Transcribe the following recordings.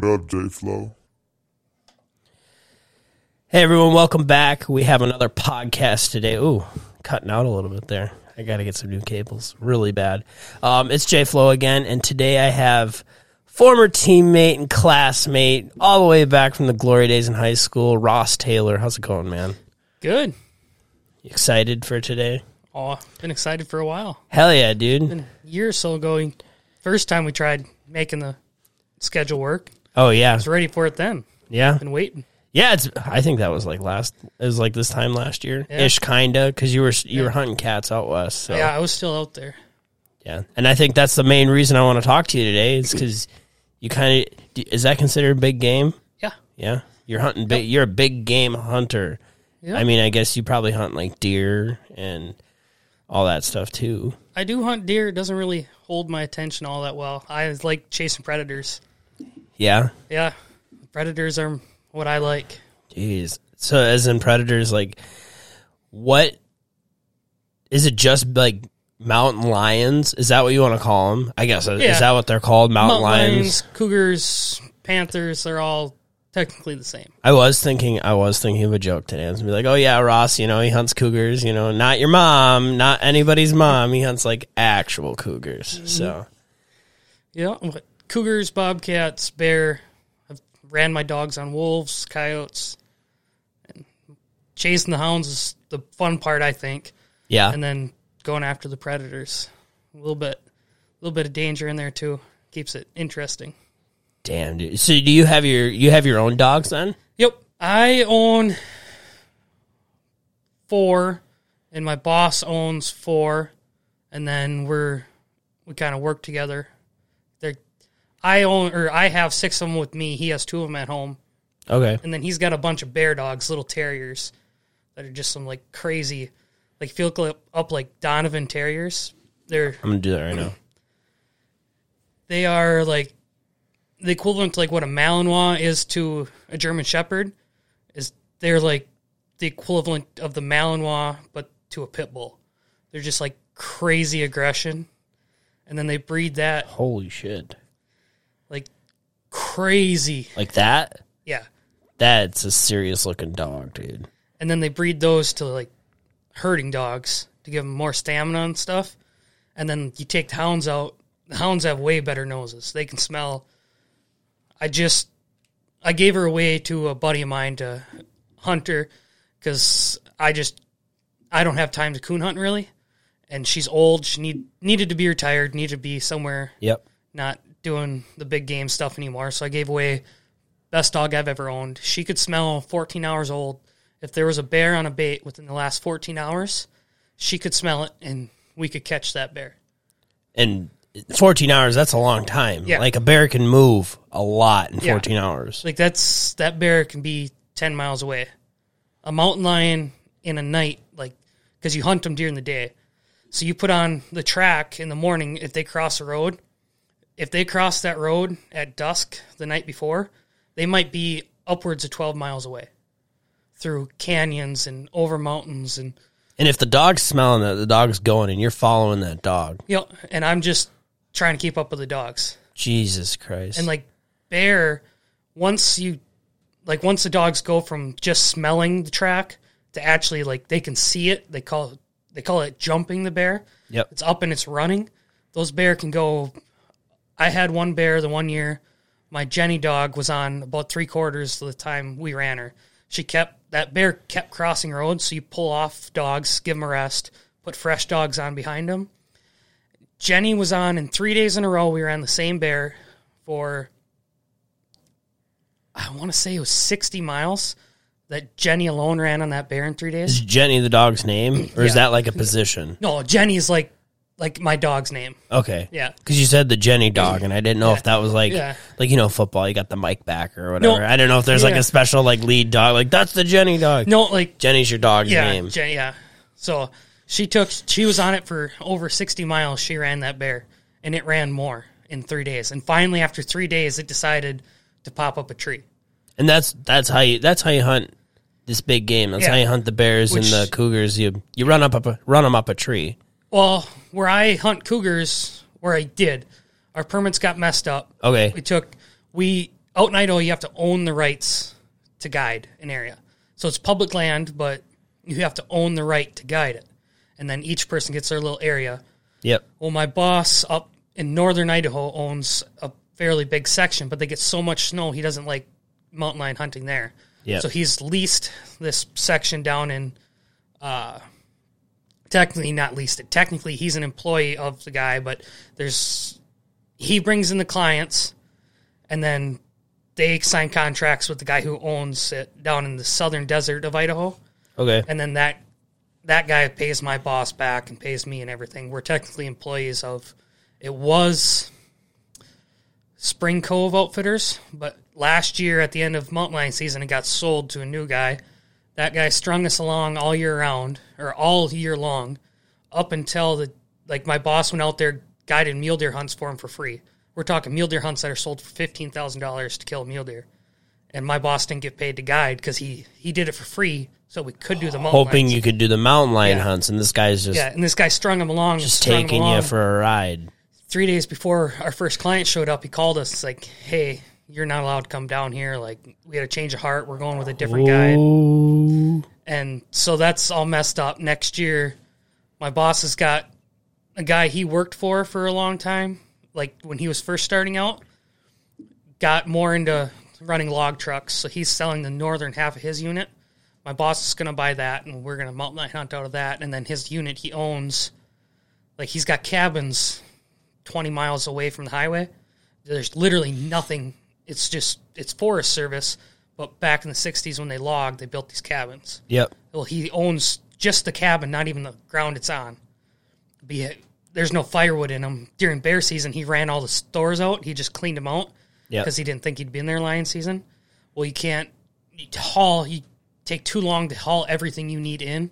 What up, J Flow? Hey everyone, welcome back. We have another podcast today. Ooh, cutting out a little bit there. I got to get some new cables. Really bad. Um, it's J Flow again, and today I have former teammate and classmate, all the way back from the glory days in high school, Ross Taylor. How's it going, man? Good. You excited for today? Oh, been excited for a while. Hell yeah, dude. Been a year or so ago, first time we tried making the schedule work. Oh yeah, I was ready for it then. yeah, Been waiting. yeah. It's. I think that was like last. It was like this time last year, Yeah. ish, kinda, because you were you were hunting cats out west. So Yeah, I was still out there. Yeah, and I think that's the main reason I want to talk to you today is because you kind of is that considered big game? Yeah. Yeah, you're hunting big. You're a big game hunter. Yeah. I mean, I guess you probably hunt like deer and all that stuff too. I do hunt deer. It doesn't really hold my attention all that well. I like chasing predators. Yeah, Yeah. Predators are what I like. jeez. So as in predators, like what is it? Just like mountain lions? Is that what you want to call them? I guess is that what they're called? Mountain, Mountain lions. lions, cougars, panthers, they're all technically the same. I was thinking, I was thinking of a joke today. I was gonna be like, "Oh yeah, Ross, you know, he hunts cougars. You know, not your mom, not anybody's mom. He hunts like actual cougars." Mm-hmm. So Yeah. Cougars, bobcats, bear. I've ran my dogs on wolves, coyotes. And chasing the hounds is the fun part, I think. yeah, and then going after the predators. A little bit, a little bit of danger in there too. Keeps it interesting. damn, dude. So do you have your you have your own dogs then? Yep, I own four, and my boss owns four, and then we're we kind of work together. I own or I have six of them with me. He has two of them at home, Okay, and then he's got a bunch of bear dogs, little terriers, that are just some like crazy, like feel up, up like Donovan terriers. They're I'm gonna do that right now. they are like the equivalent to like what a Malinois is to a German Shepherd. Is they're like the equivalent of the Malinois, but to a pit bull. They're just like crazy aggression, and then they breed that Holy shit! Crazy, Like that? yeah. That's a serious looking dog, dude. And then they breed those to like herding dogs to give them more stamina and stuff. And then you take the hounds out. The hounds have way better noses. They can smell. I just I gave her away to a buddy of mine to hunt her because I just I don't have time to coon hunt really, and she's old. She need needed to be retired. Needed to be somewhere Yep. not doing the big game stuff anymore. So I gave away best dog I've ever owned. She could smell 14 hours old. If there was a bear on a bait within the last 14 hours, she could smell it and we could catch that bear. And 14 hours. That's a long time. Yeah. Like a bear can move a lot in Yeah. 14 hours. Like that's that bear can be 10 miles away. A mountain lion in a night like cuz you hunt them during the day. So you put on the track in the morning if they cross a road. If they cross that road at dusk the night before, they might be upwards of 12 miles away through canyons and over mountains and And if the dog's smelling that, the dog's going, and you're following that dog. you know, and I'm just trying to keep up with the dogs. Jesus Christ! And like bear, once you like once the dogs go from just smelling the track to actually like they can see it, they call they call it jumping the bear. Yep. It's up and it's running. Those bear can go I had one bear the one year my Jenny dog was on about three quarters of the time we ran her. She kept that bear kept crossing roads, so you pull off dogs, give them a rest, put fresh dogs on behind them. Jenny was on in three days in a row. We ran the same bear for I want to say it was sixty miles that Jenny alone ran on that bear in three days. is Jenny the dog's name, or is that like a position? No, Jenny is like like my dog's name. Okay. Yeah. Because you said the Jenny dog, and I didn't know if that was like, Yeah. like you know, football. You got the Mike back or whatever. I don't know if there's like Yeah. a special like lead dog. Like that's the Jenny dog. No, like Jenny's your dog's yeah, name. Jen, yeah. So she took she was on it for over sixty miles. She ran that bear, and it ran more in three days. And finally, after three days, it decided to pop up a tree. and that's that's how you that's how you hunt this big game. That's Yeah. how you hunt the bears Which- and the cougars. You you run up, up a, run them up a tree. Well, where I hunt cougars, where I did, our permits got messed up. Okay. We took we out in Idaho, you have to own the rights to guide an area. So it's public land, but you have to own the right to guide it. And then each person gets their little area. Yep. Well, my boss up in northern Idaho owns a fairly big section, but they get so much snow, he doesn't like mountain lion hunting there. Yep. So he's leased this section down in, uh, technically not leased it. Technically, he's an employee of the guy, but there's he brings in the clients, and then they sign contracts with the guy who owns it down in the southern desert of Idaho, Okay. and then that that guy pays my boss back and pays me and everything. We're technically employees of. It was Spring Cove Outfitters, but last year at the end of mountain lion season, it got sold to a new guy. That guy strung us along all year round or all year long, up until the like my boss went out there guided mule deer hunts for him for free. We're talking mule deer hunts that are sold for fifteen thousand dollars to kill a mule deer, and my boss didn't get paid to guide because he he did it for free, so we could do the mountain Hoping lions. you could do the mountain lion Yeah. hunts, and this guy's just Yeah, and this guy strung him along, just strung him taking you along. for a ride. three days before our first client showed up, he called us. It's like, hey, you're not allowed to come down here. Like, we had a change of heart. We're going with a different guy. Oh. And so that's all messed up. Next year, my boss has got a guy he worked for for a long time, like when he was first starting out, got more into running log trucks. So he's selling the northern half of his unit. My boss is going to buy that, and we're going to mountain hunt out of that. And then his unit he owns, like he's got cabins 20 miles away from the highway. There's literally nothing. It's just, it's Forest Service. But back in the 60s when they logged, they built these cabins. Yep. Well, he owns just the cabin, not even the ground it's on. Be it, there's no firewood in them. During bear season, he ran all the stores out. He just cleaned them out Yep. because he didn't think he'd be in there lion season. Well, you can't you haul. You take too long to haul everything you need in,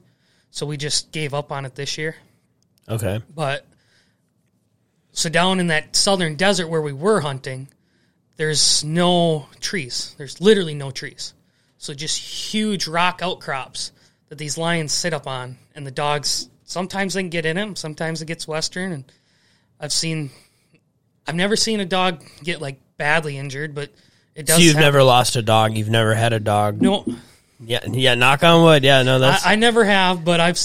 so we just gave up on it this year. Okay. But so down in that southern desert where we were hunting, there's no trees. There's literally no trees. So just huge rock outcrops that these lions sit up on, and the dogs sometimes they can get in them, sometimes it gets western, and I've seen, I've never seen a dog get like badly injured, but it does. So you've happen. never lost a dog. You've never had a dog. no, Yeah. Yeah. Knock on wood. Yeah. No. That's. I, I never have, but I've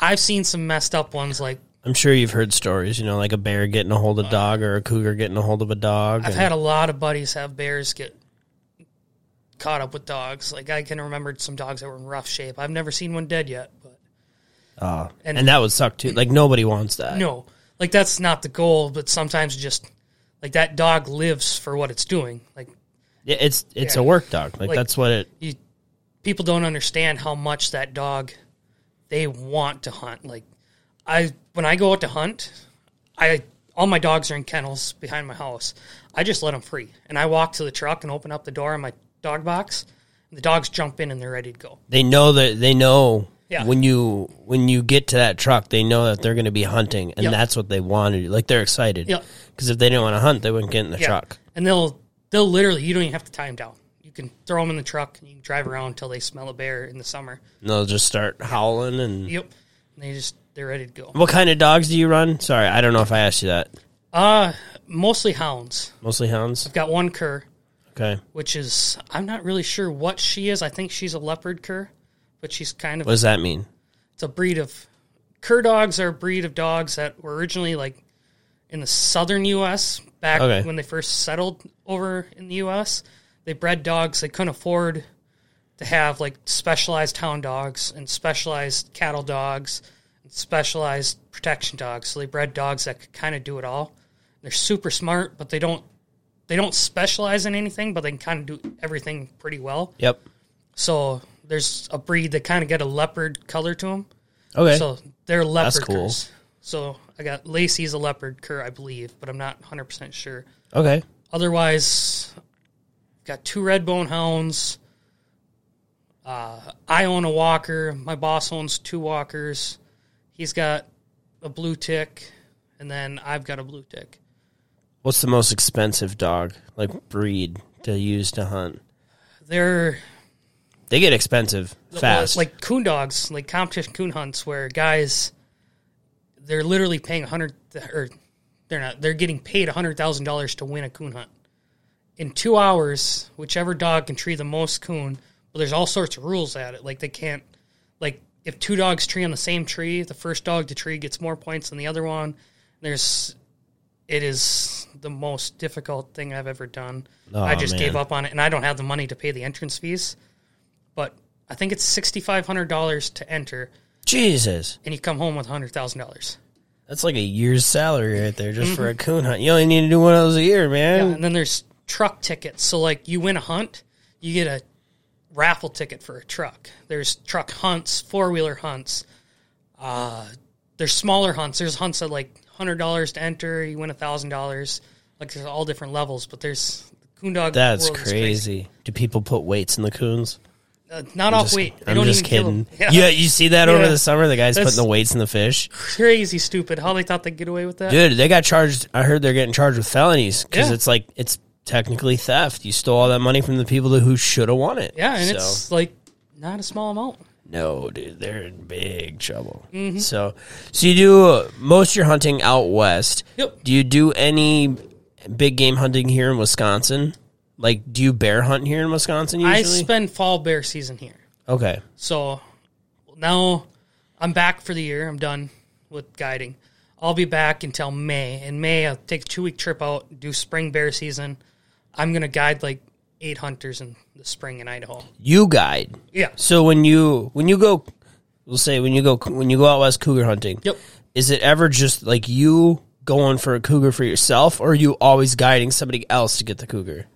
I've seen some messed up ones like I'm sure you've heard stories. You know, like a bear getting a hold of a dog or a cougar getting a hold of a dog. I've and- had a lot of buddies have bears get caught up with dogs. Like I can remember some dogs that were in rough shape. I've never seen one dead yet, but Oh, and- and, that would suck too. Like nobody wants that. no, like that's not the goal. But sometimes just like that dog lives for what it's doing. Like Yeah, it's it's Yeah. a work dog. Like, Like- that's what it. you, people don't understand how much that dog they want to hunt. Like I when I go out to hunt, I all my dogs are in kennels behind my house. I just let them free, and I walk to the truck and open up the door in my dog box. And the dogs jump in and they're ready to go. They know that they know Yeah. when you when you get to that truck, they know that they're going to be hunting, and Yep. that's what they wanted. Like they're excited. Yep. Because if they didn't want to hunt, they wouldn't get in the Yeah. truck. And they'll they'll literally you don't even have to tie them down. You can throw them in the truck and you can drive around until they smell a bear in the summer. And they'll just start howling. And Yep. And they just they're ready to go. what kind of dogs do you run? Sorry, I don't know if I asked you that. Uh mostly hounds. Mostly hounds. I've got one cur, Okay. which is I'm not really sure what she is. I think she's a leopard cur, but she's kind of What does that mean? it's a breed of cur dogs are a breed of dogs that were originally like in the southern US back Okay. when they first settled over in the US. They bred dogs they couldn't afford to have like specialized hound dogs and specialized cattle dogs specialized protection dogs. So they bred dogs that could kind of do it all. They're super smart, but they don't they don't specialize in anything, but they can kind of do everything pretty well. Yep. So there's a breed that kind of get a leopard color to them. Okay. So they're leopard That's cool. curs. So I got Lacey's a leopard cur, I believe, but I'm not 100% sure. okay. Otherwise, got two red bone hounds. Uh, I own a walker. My boss owns two walkers. He's got a blue tick, and then I've got a blue tick. What's the most expensive dog, like breed, to use to hunt? They're They get expensive fast. like coon dogs, like competition coon hunts, where guys they're literally paying a hundred or they're not they're getting paid a hundred thousand dollars to win a coon hunt, in two hours, whichever dog can tree the most coon. But there's all sorts of rules at it. Like they can't, like if two dogs tree on the same tree, the first dog to tree gets more points than the other one. There's, it is the most difficult thing I've ever done. Oh, I just man. gave up on it, and I don't have the money to pay the entrance fees. But I think it's sixty five hundred dollars to enter, Jesus, and you come home with hundred thousand dollars. that's like a year's salary right there just for a coon hunt. You only need to do one of those a year, man. Yeah, and then there's truck tickets. So like you win a hunt, you get a raffle ticket for a truck. There's truck hunts, four wheeler hunts. Uh, there's smaller hunts. There's hunts at like hundred dollars to enter. You win a thousand dollars. Like there's all different levels, but there's coon dog. That's world is crazy. Do people put weights in the coons? Uh, not off Just- weight. They I'm don't just even kill Yeah. you see that over the summer? The guys That's- putting the weights in the fish. crazy stupid. How they thought they'd get away with that? Dude, they got charged. I heard they're getting charged with felonies because Yeah. it's like it's technically theft. You stole all that money from the people who should have won it. Yeah, and So- it's like not a small amount. no, dude, they're in big trouble. Mm-hmm. So, so you do uh, most of your hunting out west. Yep. Do you do any big game hunting here in Wisconsin? Like, do you bear hunt here in Wisconsin I spend fall bear season here. okay. So now I'm back for the year. I'm done with guiding. I'll be back until May. In May, I'll take a two week trip out, do spring bear season. I'm going to guide like eight hunters in the spring in Idaho. You guide. Yeah. So when you when you go, we'll say when you go when you go out west cougar hunting. Yep. Is it ever just like you going for a cougar for yourself, or are you always guiding somebody else to get the cougar?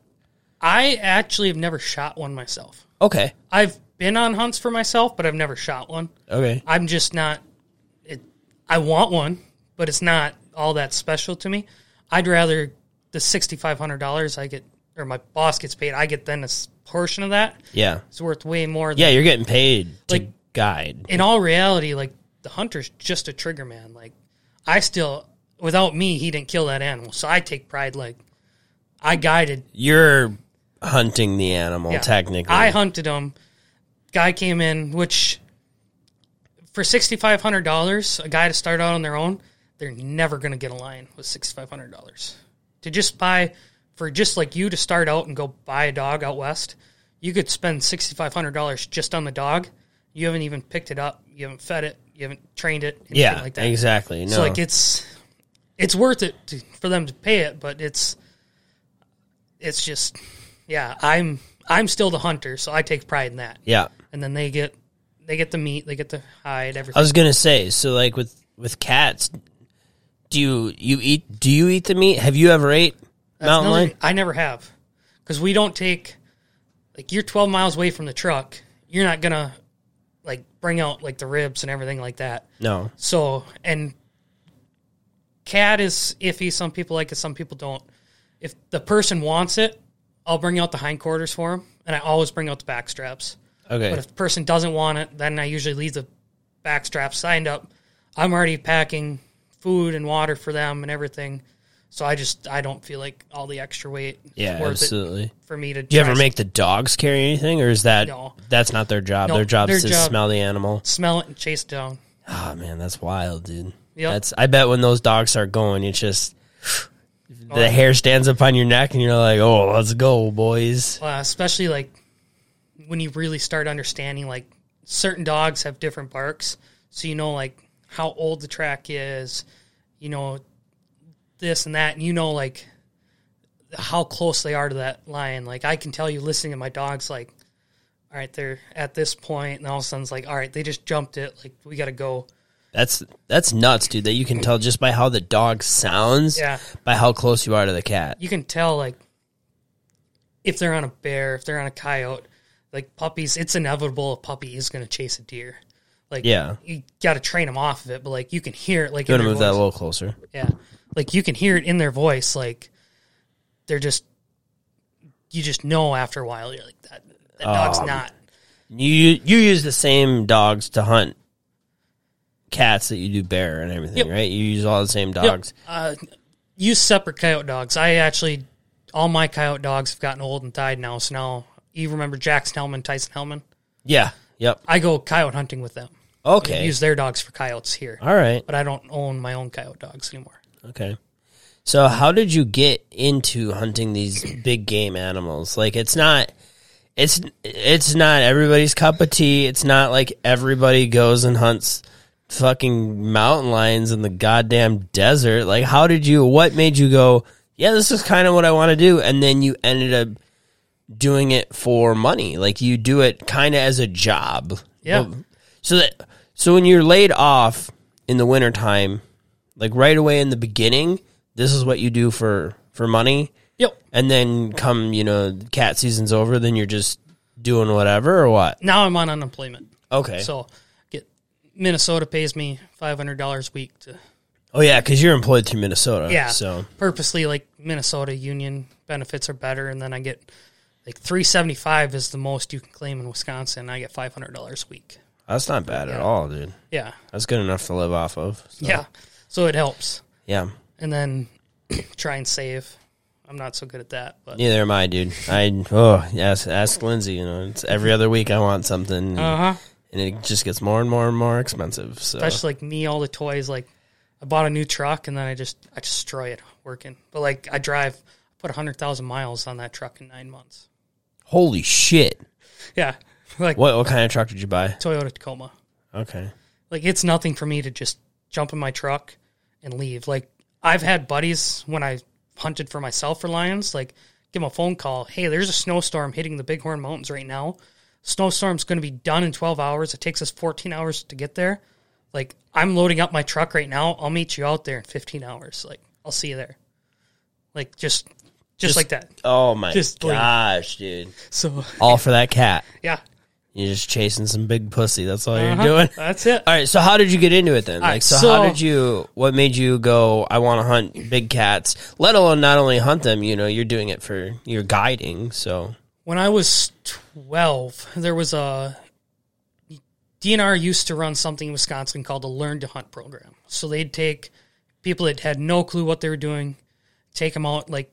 I actually have never shot one myself. Okay. I've been on hunts for myself, but I've never shot one. Okay. I'm just not. It. I want one, but it's not all that special to me. I'd rather the sixty five hundred dollars I get, or my boss gets paid. I get then a portion of that. Yeah. It's worth way more. Than, Yeah, you're getting paid to Like- guide. in all reality, like the hunter's just a trigger man. Like I still, without me, he didn't kill that animal. So I take pride. Like I guided. You're hunting the animal yeah. technically. I hunted him. Guy came in, which for sixty five hundred dollars, a guy to start out on their own, they're never going to get a lion with sixty five hundred dollars. To just buy for just like you to start out and go buy a dog out west, you could spend sixty five hundred dollars just on the dog. You haven't even picked it up. You haven't fed it. You haven't trained it. anything yeah, like that. exactly. No. So like it's it's worth it to, for them to pay it, but it's it's just yeah. I'm I'm still the hunter, so I take pride in that. yeah. And then they get they get the meat, they get the hide, everything. I was gonna say, so like with with cats, do you you eat? Do you eat the meat? Have you ever ate That's mountain another- lion? I never have because we don't take like you're 12 miles away from the truck. You're not gonna like bring out like the ribs and everything like that. No. So, and cat is iffy. Some people like it, some people don't. If the person wants it, I'll bring out the hindquarters for them, and I always bring out the back straps. Okay. But if the person doesn't want it, then I usually leave the back straps signed up. I'm already packing food and water for them and everything. So I just I don't feel like all the extra weight is yeah, absolutely. for me to. Do you ever make the dogs carry anything, or is that No. that's not their job? No, their job is their to job- smell the animal. smell it and chase it down? Oh man, that's wild, dude. Yep. That's. I bet when those dogs start going, it's just Oh. the hair stands up on your neck, and you're like, "Oh, let's go, boys." Uh, especially like when you really start understanding like certain dogs have different barks, so you know like how old the track is, you know this and that, and you know like how close they are to that lion. Like I can tell you listening to my dogs, like, all right, they're at this point, and all of a sudden it's like, all right, they just jumped it, like we got to go. That's that's nuts, dude. That you can tell just by how the dog sounds, Yeah. by how close you are to the cat. you can tell like if they're on a bear, if they're on a coyote, like puppies, it's inevitable a puppy is going to chase a deer. Like Yeah. you got to train them off of it, but like you can hear it like You want to move that a little closer? yeah, like you can hear it in their voice. Like they're just you just know after a while you're like that that dog's Um, not. You you use the same dogs to hunt cats that you do bear and everything, Yep. right? You use all the same Yep. dogs. Uh, use separate coyote dogs. I actually all my coyote dogs have gotten old and died now. So now you remember Jackson Hellman, Tyson Hellman. Yeah. Yep. I go coyote hunting with them. Okay. use their dogs for coyotes here. all right. But I don't own my own coyote dogs anymore. Okay. So how did you get into hunting these big game animals? Like it's not it's it's not everybody's cup of tea. It's not like everybody goes and hunts fucking mountain lions in the goddamn desert. Like how did you what made you go, yeah, this is kind of what I want to do and then you ended up doing it for money. Like you do it kind of as a job. Yeah. So that so when you're laid off in the wintertime, like right away in the beginning, this is what you do for for money. Yep. And then come, you know, cat season's over, then you're just doing whatever or what? Now I'm on unemployment. Okay. So get Minnesota pays me five hundred dollars a week to oh yeah, because you're employed through Minnesota. Yeah. So purposely like Minnesota union benefits are better, and then I get like three seventy five is the most you can claim in Wisconsin. I get five hundred dollars a week. that's not bad at all, dude. Yeah, That's good enough to live off of. So, yeah. So it helps, Yeah. and then try and save. I'm not so good at that, but Neither am I, dude. I oh yes, ask Lindsay. You know, it's every other week I want something, uh huh. and it just gets more and more and more expensive. So Especially like me, all the toys. Like I bought a new truck, and then I just I destroy it working. But like I drive, I put hundred thousand miles on that truck in nine months. holy shit! Yeah, like What what kind of truck did you buy? Toyota Tacoma. Okay. Like it's nothing for me to just jump in my truck and leave. Like I've had buddies when I hunted for myself for lions, like give them a phone call. Hey, there's a snowstorm hitting the Bighorn Mountains right now. Snowstorm's going to be done in 12 hours. It takes us 14 hours to get there. Like I'm loading up my truck right now. I'll meet you out there in 15 hours. Like I'll see you there. Like just just, Just- like that. Oh my Just like- gosh, dude! So All for that cat. yeah. You're just chasing some big pussy. That's all Uh-huh. you're doing. That's it. All right. So how did you get into it then? Like, right, so, so- how did you? What made you go? I want to hunt big cats. Let alone not only hunt them. You know, you're doing it for you're guiding. So when I was 12, there was a DNR used to run something in Wisconsin called the Learn to Hunt program. So they'd take people that had no clue what they were doing, take them out. Like,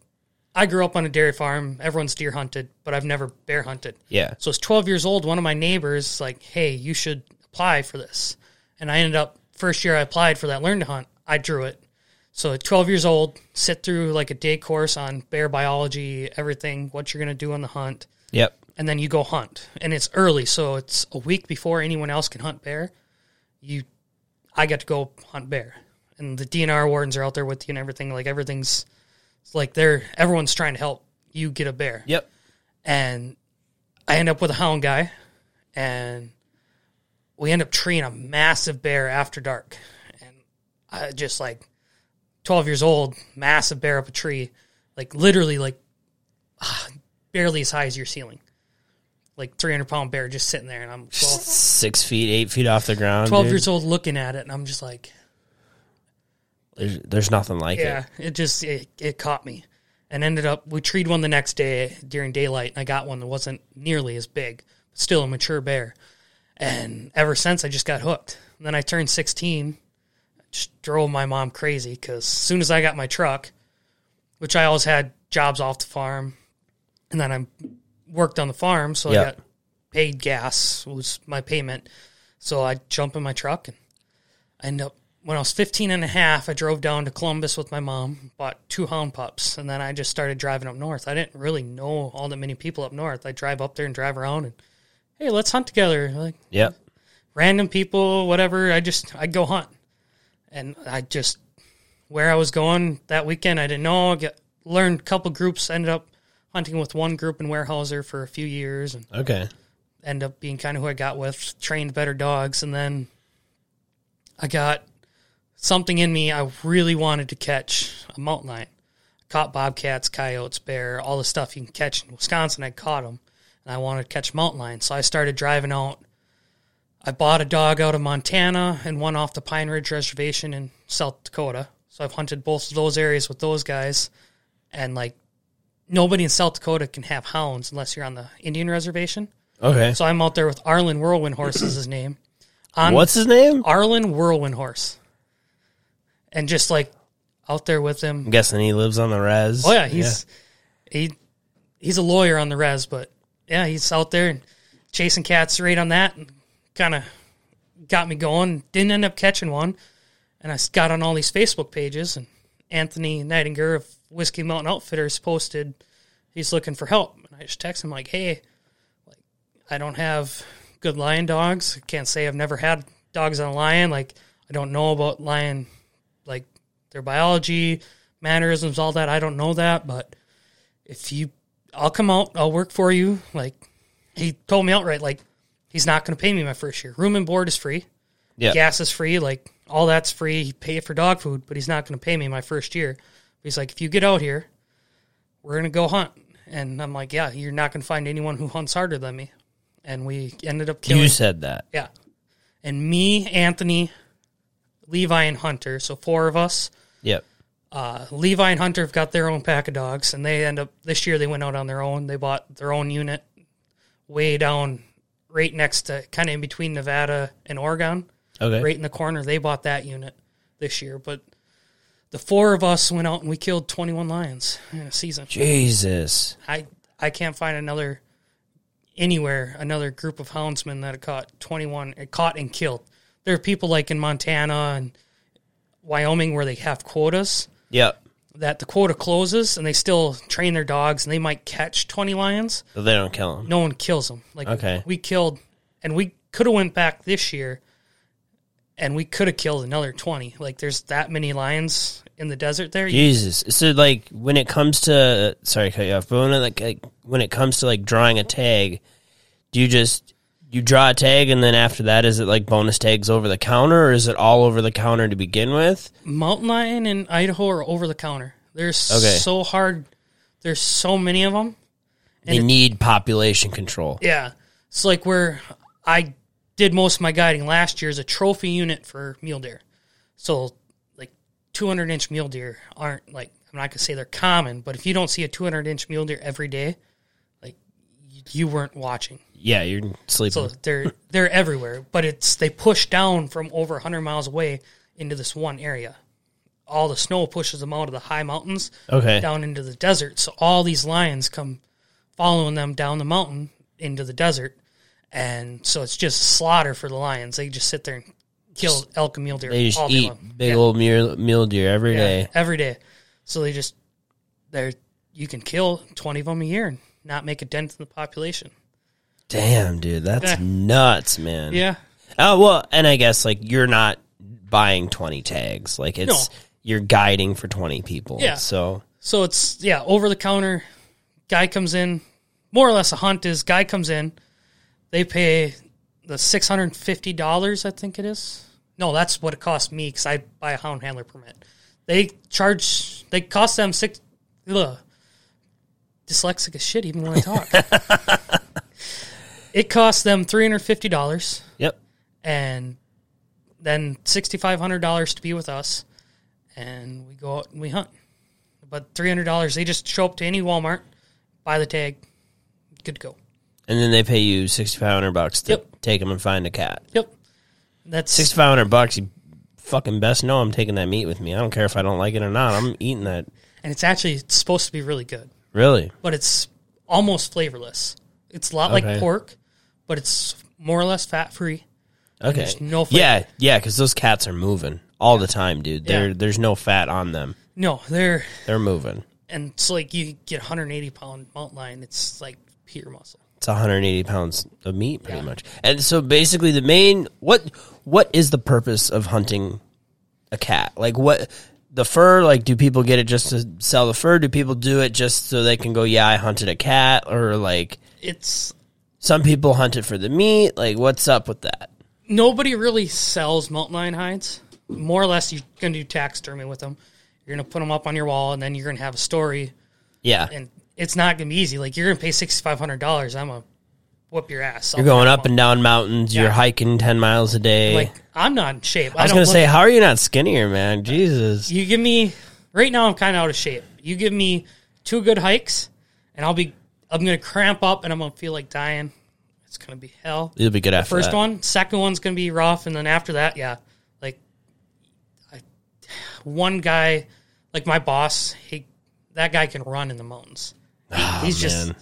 I grew up on a dairy farm. Everyone's deer hunted, but I've never bear hunted. yeah. So I was 12 years old. One of my neighbors like, "Hey, you should apply for this." And I ended up first year I applied for that learn to hunt. I drew it. So at 12 years old, sit through like a day course on bear biology, everything, what you're going to do on the hunt, Yep. and then you go hunt. And it's early, so it's a week before anyone else can hunt bear. You I get to go hunt bear. And the DNR wardens are out there with you and everything. Like everything's it's like they're everyone's trying to help you get a bear Yep. and I end up with a hound guy, and we end up treeing a massive bear after dark, and I just like twelve years old, massive bear up a tree, like literally like ah, barely as high as your ceiling, like three hundred pound bear just sitting there, and I'm 12, Six feet, eight feet off the ground. 12 dude. years old looking at it, and I'm just like, There's, there's nothing like yeah, it. Yeah, it just it, it caught me, and ended up we treed one the next day during daylight, and I got one that wasn't nearly as big, but still a mature bear. And ever since, I just got hooked. And then I turned 16, just drove my mom crazy because as soon as I got my truck, which I always had jobs off the farm, and then I worked on the farm, so Yeah. I got paid gas was my payment. So I jump in my truck and I end up when I was 15 and a half, I drove down to Columbus with my mom, bought two hound pups, and then I just started driving up north. I didn't really know all that many people up north. I drive up there and drive around and hey, let's hunt together. Like Yep. random people, whatever. I just I'd go hunt, and I just where I was going that weekend, I didn't know. I got, learned a couple groups. Ended up hunting with one group in Weyerhaeuser for a few years, and Okay. end up being kind of who I got with. Trained better dogs, and then I got something in me. I really wanted to catch a mountain lion. Caught bobcats, coyotes, bear, all the stuff you can catch in Wisconsin. I caught them, and I wanted to catch mountain lion. So I started driving out. I bought a dog out of Montana and one off the Pine Ridge Reservation in South Dakota. So I've hunted both of those areas with those guys, and like nobody in South Dakota can have hounds unless you're on the Indian reservation. Okay. So I'm out there with Arlen Whirlwind Horse is his name. On What's his name? Arlen Whirlwind Horse. And just like out there with him. I'm guessing he lives on the res. Oh yeah, he's he he's a lawyer on the res, but yeah, he's out there and chasing cats right on that and kind of got me going. Didn't end up catching one. And I got on all these Facebook pages and Anthony Nightingale of Whiskey Mountain Outfitters posted he's looking for help. And I just text him like, "Hey, like I don't have good lion dogs. I can't say I've never had dogs on a lion. Like I don't know about lion, like their biology, mannerisms, all that. I don't know that, but if you, I'll come out. I'll work for you. Like he told me outright, like he's not going to pay me my first year. Room and board is free. Yeah. Gas is free. Like all that's free. He pay for dog food, but he's not going to pay me my first year. He's like, if you get out here, we're going to go hunt. And I'm like, yeah, you're not going to find anyone who hunts harder than me. And we ended up killing. You said that. Yeah. And me, Anthony, Levi, and Hunter. So four of us. Yep. Uh, Levi and Hunter have got their own pack of dogs, and they end up this year. They went out on their own. They bought their own unit way down, right next to, kind of in between Nevada and Oregon, Okay. right in the corner. They bought that unit this year. But the four of us went out and we killed 21 lions in a season. Jesus. I I can't find another anywhere another group of houndsmen that have caught 21 uh, caught and killed. There are people like in Montana and Wyoming where they have quotas Yep. that the quota closes and they still train their dogs and they might catch 20 lions. But they don't kill them. No one kills them. Like Okay. we killed and we could have went back this year and we could have killed another 20. Like there's that many lions in the desert there. Jesus. So like when it comes to sorry, cut you off, but when it, like, like when it comes to like drawing a tag, do you just you draw a tag and then after that is it like bonus tags over the counter or is it all over the counter to begin with? Mountain lion in Idaho are over the counter. They're Okay. so hard. There's so many of them. They need population control. Yeah. It's like where I did most of my guiding last year as a trophy unit for mule deer. So like 200 inch mule deer aren't like I'm not gonna say they're common, but if you don't see a 200 inch mule deer every day, you, weren't watching. Yeah, you're sleeping. So they're they're everywhere, but it's they push down from over 100 miles away into this one area. All the snow pushes them out of the high mountains okay. down into the desert. So all these lions come following them down the mountain into the desert, and so it's just slaughter for the lions. They just sit there and kill elk and mule deer. They just all day eat long. big Yeah. old mule, mule deer every Yeah, day. every day. So they just they're you can kill twenty of them a year and not make a dent in the population. Damn, dude, that's Yeah. nuts, man. Yeah, Oh well, and I guess like you're not buying twenty tags. Like it's No. you're guiding for twenty people. Yeah. So So it's yeah, over the counter. Guy comes in, more or less a hunt is. Guy comes in, they pay the six hundred and fifty dollars. I think it is. No, that's what it cost me because I buy a hound handler permit. They charge. They cost them six. Ugh, dyslexic as shit even when I talk. it costs them three hundred fifty dollars Yep. and then sixty five hundred dollars to be with us, and we go out and we hunt. But three hundred dollars, they just show up to any Walmart, buy the tag, good to go. And then they pay you sixty five hundred bucks to Yep. take them and find a cat. Yep, that's Sixty five hundred bucks. You fucking best know I'm taking that meat with me. I don't care if I don't like it or not. I'm eating that. and it's actually supposed to be really good, Really. but it's almost flavorless. It's a lot Okay. like pork, but it's more or less fat free. Okay. there's no flavor. yeah, yeah, because those cats are moving all the time, dude. There, there's no fat on them. No, they're They're moving. and it's like you get 180 pound mountain lion. It's like pure muscle. It's 180 pounds of meat, pretty Yeah. much. And so, basically, the main what what is the purpose of hunting a cat? Like, what the fur? Like, do people get it just to sell the fur? Do people do it just so they can go, yeah, I hunted a cat, or like It's some people hunt it for the meat? Like, what's up with that? nobody really sells mountain lion hides. More or less, you're going to do taxidermy with them. You're going to put them up on your wall, and then you're going to have a story. Yeah, And it's not going to be easy. Like you're going to pay sixty five hundred dollars. I'm gonna whoop your ass. you're going up and down mountains. You're hiking 10 miles a day. like I'm not in shape. I was don't gonna say, how are you not skinnier, man? Jesus. you give me right now. I'm kind of out of shape. You give me two good hikes, and I'll be. I'm going to cramp up, and I'm going to feel like dying. It's going to be hell. You'll be good after First that. one, second one's gonna be rough, and then after that, yeah, like I, one guy, like my boss, he that guy can run in the mountains. He- he's just, Oh, Man,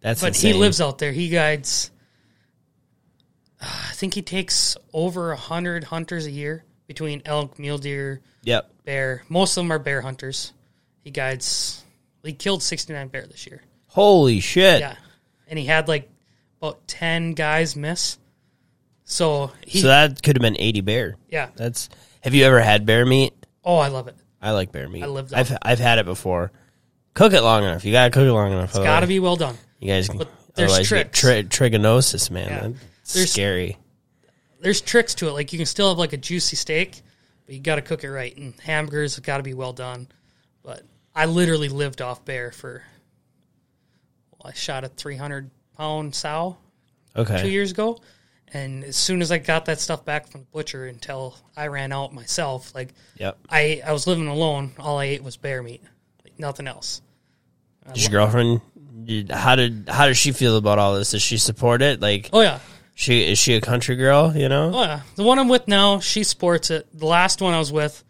that's but insane. he lives out there. He guides. uh, I think he takes over a hundred hunters a year between elk, mule deer, Yep. bear. Most of them are bear hunters. He guides. He killed sixty nine bear this year. Holy shit. Yeah, and he had like about ten guys miss. So he, So that could have been 80 bear. yeah. That's. Have you ever had bear meat? Oh, I love it. I like bear meat. I lived I've I've had it before. Cook it long enough. You gotta cook it long enough. It's got to be well done. You guys, can- there's tricks. tri- trichinosis, man. Yeah. That's There's- scary. There's tricks to it. Like you can still have like a juicy steak, but you got to cook it right. And hamburgers have got to be well done. But I literally lived off bear for. Well, I shot a 300 pound sow Okay. two years ago, and as soon as I got that stuff back from the butcher, until I ran out myself, like Yep. I I was living alone. All I ate was bear meat, like nothing else. Did your girlfriend? Did, how did how does she feel about all this? Does she support it? Like Oh yeah, she is she a country girl? You know. oh yeah. The one I'm with now, she sports it. The last one I was with,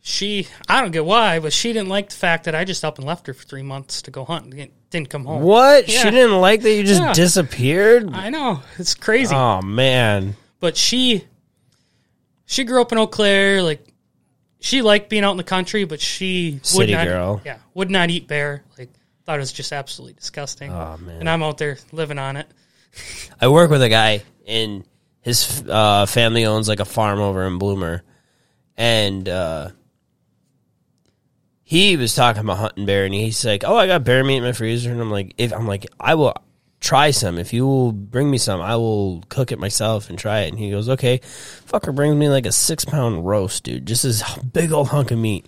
she I don't get why, but she didn't like the fact that I just up and left her for three months to go hunt. and Didn't didn't come home. What? Yeah. She didn't like that you just Yeah. disappeared? I know it's crazy, Oh man. but she she grew up in Eau Claire. Like she liked being out in the country, but she would City not, girl. Yeah, would not eat bear. Like thought it was just absolutely disgusting. Oh man. and I'm out there living on it. I work with a guy and his uh, family owns like a farm over in Bloomer, and uh, he was talking about hunting bear, and he's like, "Oh, I got bear meat in my freezer," and I'm like, "If I'm like, I will try some. If you will bring me some, I will cook it myself and try it." And he goes, "Okay." Fucker brings me like a six pound roast, dude, just this big old hunk of meat.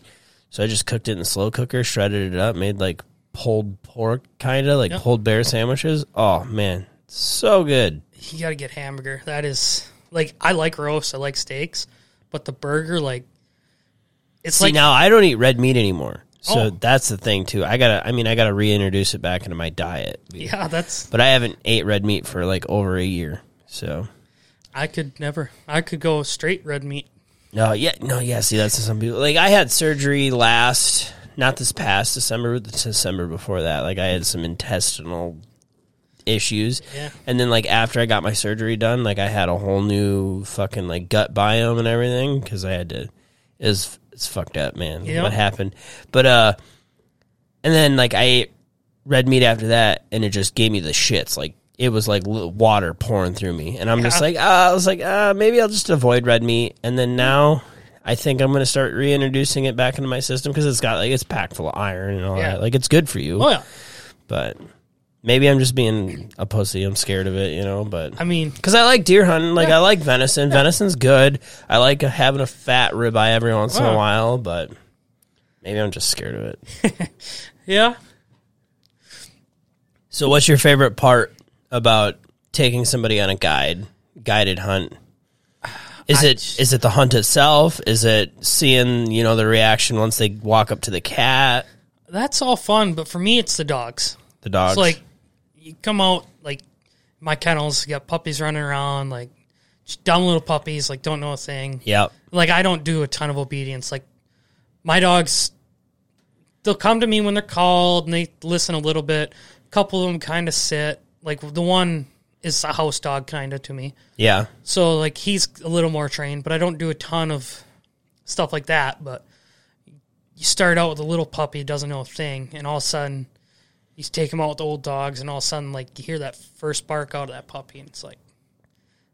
So I just cooked it in the slow cooker, shredded it up, made like pulled pork kind of like Yep. pulled bear sandwiches. Oh man, so good. You got to get hamburger. That is like I like roast. I like steaks, but the burger like it's See like now I don't eat red meat anymore. So Oh. that's the thing too. I gotta I mean I gotta reintroduce it back into my diet. yeah. That's But I haven't ate red meat for like over a year. So I could never. I could go straight red meat. no, yeah, no, yeah. See, that's some people like I had surgery last, not this past December, but the December before that. Like I had some intestinal issues, Yeah. and then like after I got my surgery done, like I had a whole new fucking like gut biome and everything because I had to. Is it's fucked up, man. Yeah. What happened? But uh, and then like I ate red meat after that, and it just gave me the shits. Like it was like water pouring through me, and I'm just like, uh, I was like, uh, maybe I'll just avoid red meat. And then now, I think I'm gonna start reintroducing it back into my system because it's got like it's packed full of iron and all Yeah. that. Like it's good for you, Oh yeah. but maybe I'm just being a pussy. I'm scared of it, you know. But I mean, because I like deer hunting, like I like venison. Venison's good. I like having a fat ribeye every once in a while, but maybe I'm just scared of it. yeah. So, what's your favorite part about taking somebody on a guide guided hunt? Is I- it is it the hunt itself? Is it seeing you know the reaction once they walk up to the cat, That's all fun, but for me, it's the dogs. the dogs? It's like you come out like my kennels you got puppies running around like just dumb little puppies like don't know a thing. yep, Like I don't do a ton of obedience. Like my dogs, they'll come to me when they're called and they listen a little bit. A couple of them kind of sit. Like the one is a house dog kind of to me. yeah, So like he's a little more trained, but I don't do a ton of stuff like that. But you start out with a little puppy, doesn't know a thing, and all of a sudden you take him out with the old dogs, and all of a sudden like you hear that first bark out of that puppy, and it's like,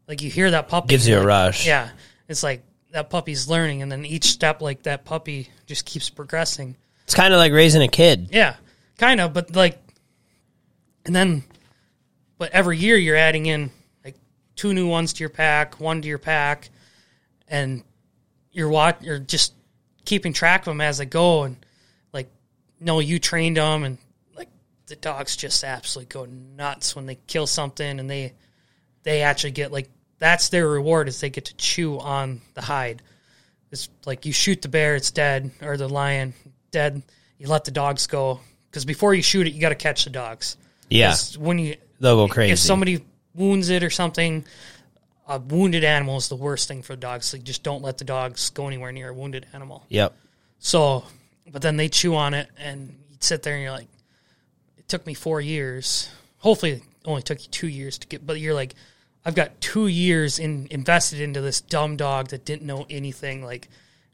like you hear that puppy gives you a like, rush. Yeah, it's like that puppy's learning, and then each step like that puppy just keeps progressing. it's kind of like raising a kid. Yeah, kind of, but like, and then, but every year you're adding in like two new ones to your pack, one to your pack, and you're watch, you're just keeping track of them as they go, and like, no, you trained them, and the dogs just absolutely go nuts when they kill something, and they they actually get like that's their reward is they get to chew on the hide. It's like you shoot the bear, it's dead, or the lion, dead. You let the dogs go because before you shoot it, you got to catch the dogs. Yeah, When you they'll go crazy. if somebody wounds it or something, a wounded animal is the worst thing for dogs. So you just don't let the dogs go anywhere near a wounded animal. yep, So, but then they chew on it, and you sit there and you're like, it took me four years. Hopefully, it only took you two years to get, but you're like, I've got two years in invested into this dumb dog that didn't know anything. Like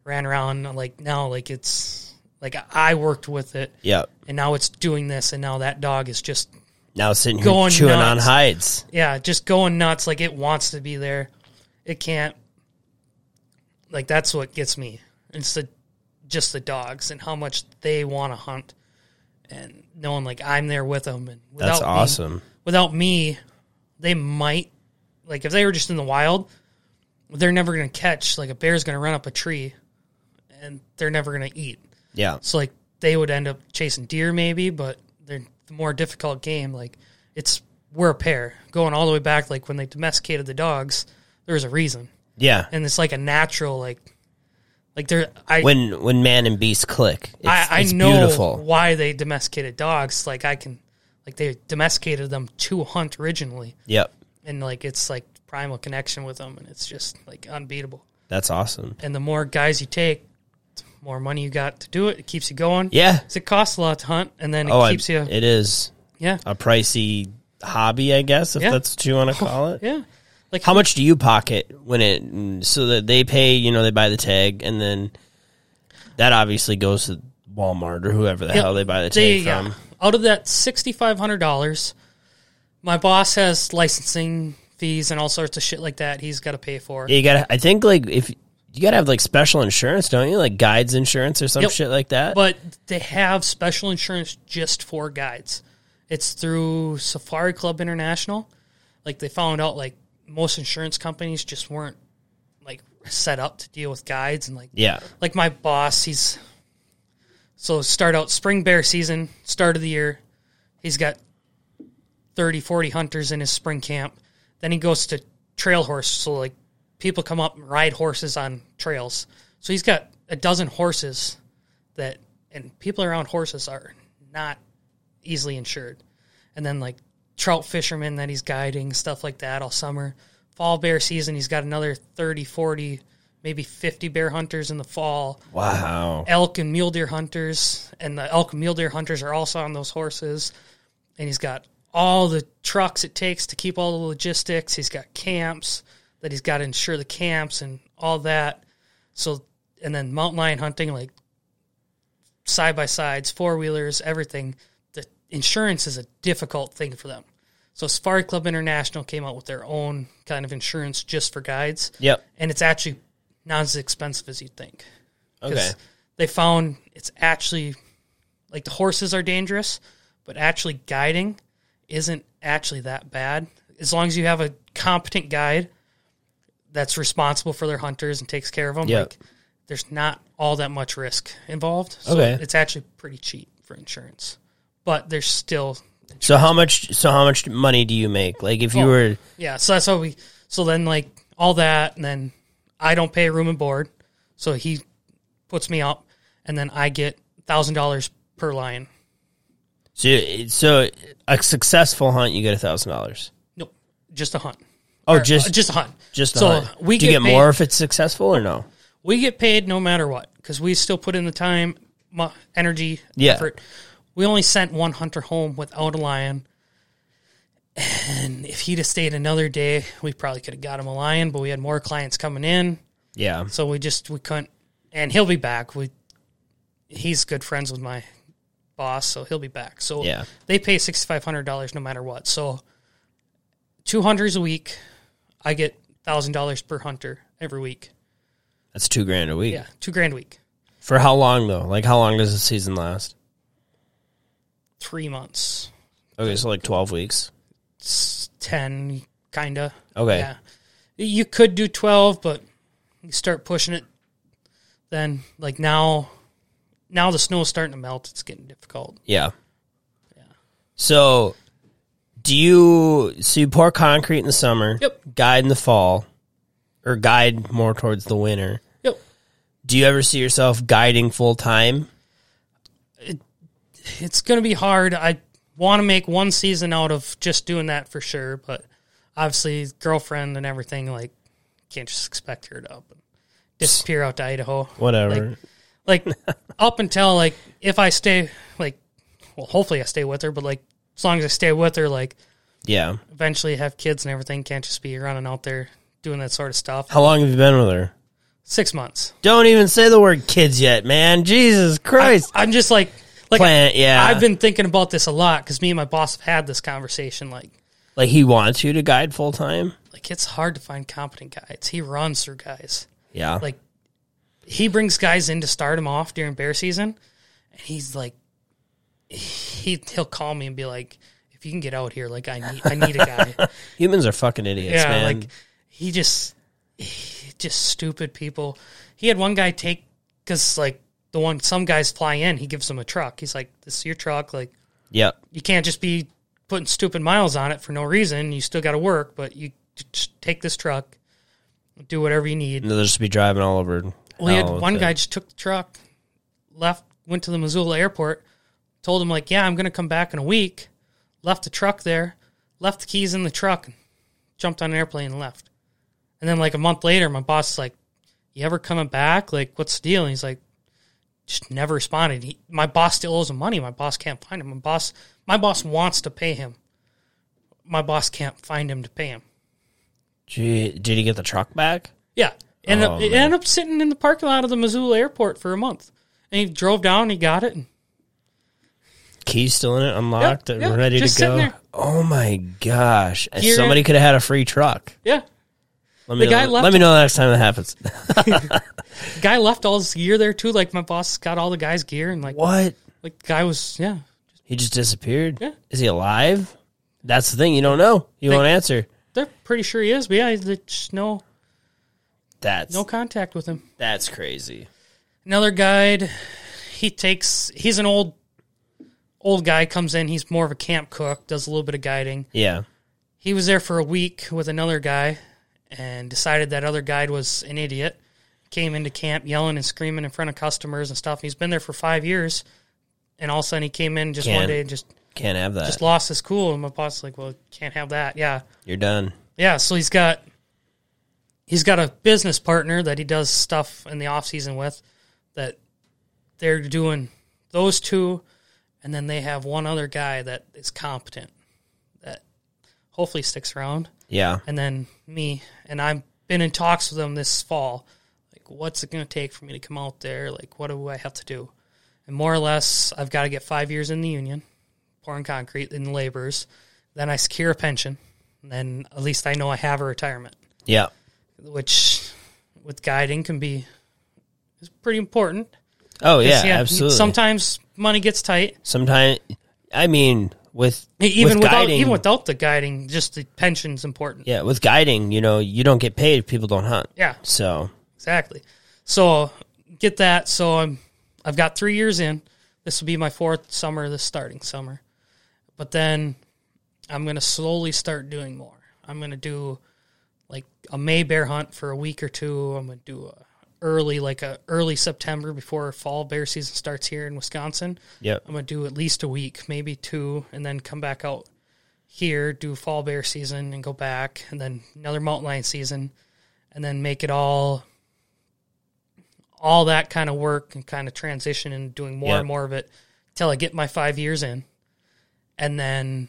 ran around like now like it's like I worked with it Yep. and now it's doing this and now that dog is just Now sitting here Going chewing on hides. yeah just going nuts like it wants to be there it can't like that's what gets me it's the just the dogs and how much they want to hunt and knowing like i'm there with them and without That's me- awesome. without me they might like if they were just in the wild they're never going to catch like a bear's going to run up a tree and they're never going to eat Yeah. so like they would end up chasing deer maybe, but they're the more difficult game. Like it's we're a pair going all the way back. Like when they domesticated the dogs, there was a reason, Yeah. and it's like a natural like like there. I When when man and beast click, it's, I, I it's know beautiful. why they domesticated dogs. Like I can like they domesticated them to hunt originally, Yep. and like it's like primal connection with them, and it's just like unbeatable. That's awesome. And the more guys you take, the more money you got to do it. It keeps you going. Yeah. 'Cause it costs a lot to hunt, and then it Oh, I, keeps you. it is yeah, a pricey hobby, I guess, if Yeah. that's what you want to oh, call it. yeah. Like How much do you pocket when it so that they pay? You know, they buy the tag, and then that obviously goes to Walmart or whoever the Yep. hell they buy the tag They- from. yeah. Out of that sixty five hundred dollars, my boss has licensing fees and all sorts of shit like that. He's got to pay for. Yeah, you gotta. I think like if you gotta have like special insurance, don't you? Like guides insurance or some Yep. shit like that. But they have special insurance just for guides. It's through Safari Club International. Like they found out like most insurance companies just weren't like set up to deal with guides and like yeah, like my boss, he's so start out spring bear season, start of the year. He's got 30, 40 hunters in his spring camp. Then he goes to trail horse. So like people come up and ride horses on trails. So he's got a dozen horses that, and people around horses are not easily insured. And then like trout fishermen that he's guiding, stuff like that all summer. Fall bear season, he's got another 30, 40, maybe 50 bear hunters in the fall wow, elk and mule deer hunters, and the elk and mule deer hunters are also on those horses. And he's got all the trucks it takes to keep all the logistics. He's got camps that he's got to insure the camps and all that. So, and then mountain lion hunting, like side by sides, four wheelers, everything. The insurance is a difficult thing for them. So, Safari Club International came out with their own kind of insurance just for guides yep, and it's actually not as expensive as you'd think. okay, They found it's actually like the horses are dangerous, but actually guiding isn't actually that bad as long as you have a competent guide that's responsible for their hunters and takes care of them. Yeah. Like there's not all that much risk involved. So Okay. it's actually pretty cheap for insurance. But there's still So how much? So how much money do you make? Like if you Oh. were, Yeah, so that's how we. So then, like all that, and then I don't pay room and board, so he puts me up, and then I get thousand dollars per lion. so, so a successful hunt, you get a thousand dollars. Nope, just a hunt. Oh, Or, just uh, just a hunt. just a so hunt. we do you get paid- more if it's successful or no? We get paid no matter what because we still put in the time, energy, Yeah. effort. We only sent one hunter home without a lion. And if he'd have stayed another day, we probably could have got him a lion, but we had more clients coming in. Yeah, So we just we couldn't, and he'll be back. We he's good friends with my boss, so he'll be back. So Yeah. they pay sixty five hundred dollars no matter what. So two hunters a week, I get thousand dollars per hunter every week. that's two grand a week. Yeah, two grand a week, For how long though? Like how long does the season last? Three months, Okay, so like twelve weeks. It's ten, kinda. Okay. Yeah, you could do twelve, but you start pushing it. Then like now, now the snow's starting to melt. It's getting difficult. Yeah. Yeah. So, do you so you pour concrete in the summer? Yep. Guide in the fall, or guide more towards the winter? Yep. Do you ever see yourself guiding full time? It's going to be hard. I want to make one season out of just doing that for sure, but obviously, girlfriend and everything, like, can't just expect her to up and disappear out to Idaho. Whatever. Like, up until, like, if I stay, like, well, hopefully I stay with her, but, like, as long as I stay with her, like, Yeah. eventually have kids and everything. Can't just be running out there doing that sort of stuff. How long have you been with her? Six months. Don't even say the word kids yet, man. Jesus Christ. I'm just like, like Plant, yeah. I've been thinking about this a lot because me and my boss have had this conversation. Like, like he wants you to guide full time. like it's hard to find competent guides. He runs through guys. Yeah. Like, he brings guys in to start him off during bear season, and he's like, he he'll call me and be like, if you can get out here, like I need I need a guy. Humans are fucking idiots, yeah, man. like he just he, just stupid people. He had one guy take because like the one some guys fly in, he gives them a truck. He's like, "This is your truck. Like yeah, you can't just be putting stupid miles on it for no reason. You still got to work, but you just take this truck, do whatever you need." And they'll just be driving all over. Well, he had one it. guy just took the truck, left, went to the Missoula airport, told him like, "Yeah, I'm going to come back in a week." Left the truck there, left the keys in the truck, jumped on an airplane and left. And then like a month later, my boss is like, "You ever coming back? Like, what's the deal?" And he's like, "Just never responded." He, my boss still owes him money. My boss can't find him. My boss, my boss wants to pay him. My boss can't find him to pay him. Gee, did he get the truck back? Yeah. and Oh, up, it ended up sitting in the parking lot of the Missoula airport for a month. And he drove down, he got it, and Keys still in it, unlocked, Yep, and yep, ready to go. Oh my gosh! Gear somebody could have had a free truck. yeah. Let me The guy know, left let me know the next time that happens. Guy left all his gear there too. Like my boss got all the guy's gear, and like what? like the guy was yeah. He just disappeared. Yeah. Is he alive? That's the thing. You don't know. You They- won't answer. They're pretty sure he is, but yeah, there's no That's no contact with him. that's crazy. Another guide, he takes he's an old old guy comes in. He's more of a camp cook, does a little bit of guiding. Yeah. He was there for a week with another guy, and decided that other guide was an idiot. Came into camp yelling and screaming in front of customers and stuff. He's been there for five years, and all of a sudden he came in just one Can't- day and just Can't have that. just lost his cool. And my boss was like, "Well, can't have that." Yeah, You're done. yeah. So he's got he's got a business partner that he does stuff in the off season with. That they're doing those two, and then they have one other guy that is competent that hopefully sticks around Yeah. and then me and I've been in talks with them this fall. Like, what's it going to take for me to come out there? Like, what do I have to do? And more or less, I've got to get five years in the union, pouring concrete in the laborers. Then I secure a pension. And then at least I know I have a retirement, Yeah. which with guiding can be is pretty important. Oh yeah, absolutely. Sometimes money gets tight. Sometimes, I mean, with Even with without guiding, even without the guiding, just the pension's important. yeah, with guiding, you know, you don't get paid if people don't hunt. yeah. So Exactly. So get that. So I'm I've got three years in. This will be my fourth summer, this starting summer. But then I'm gonna slowly start doing more. I'm gonna do like a May bear hunt for a week or two. I'm gonna do a early like a early September before fall bear season starts here in Wisconsin. yep, I'm gonna do at least a week, maybe two, and then come back out here, do fall bear season, and go back, and then another mountain lion season, and then make it all, all that kind of work and kind of transition and doing more Yeah. and more of it till I get my five years in, and then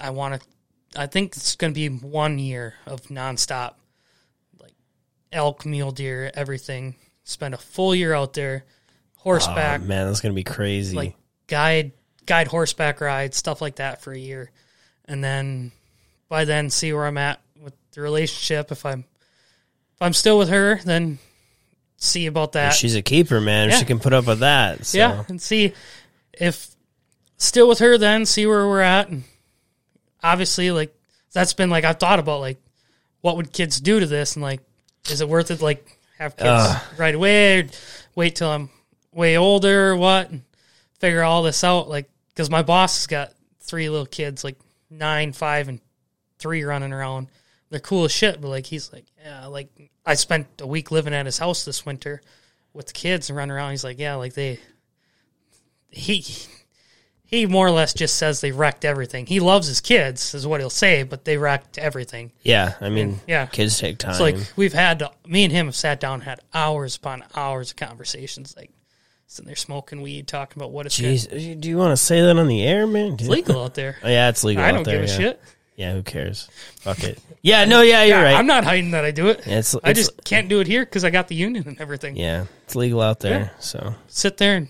I want to. I think it's going to be one year of nonstop, elk, mule deer, everything. Spend a full year out there, horseback, oh, man, that's gonna be crazy. like guide guide horseback rides, stuff like that for a year. And then by then see where I'm at with the relationship. If I'm if I'm still with her, then see about that. She's a keeper, man. Yeah. She can put up with that. So. Yeah, and see if still with her then see where we're at and obviously like that's been like I've thought about like what would kids do to this and like is it worth it like have kids Ugh. right away or wait till I'm way older or what and figure all this out like cuz my boss has got three little kids like 9, 5 and 3 running around. They're cool as shit, but like he's like, yeah, like I spent a week living at his house this winter with the kids and running around. He's like, yeah, like they he he more or less just says they wrecked everything. He loves his kids, is what he'll say, but they wrecked everything. Yeah, I mean, Yeah. kids take time. It's like we've had to, me and him have sat down, and had hours upon hours of conversations, like sitting there smoking weed, talking about what it's, gonna- do you want to say that on the air, man? it's legal out there. Oh, yeah, it's legal. I out don't there, give a yeah. shit. Yeah, who cares? Fuck it. Yeah, no, yeah, you're right. I'm not hiding that I do it. It's- I it's- just can't do it here because I got the union and everything. yeah, it's legal out there. Yeah. So Sit there and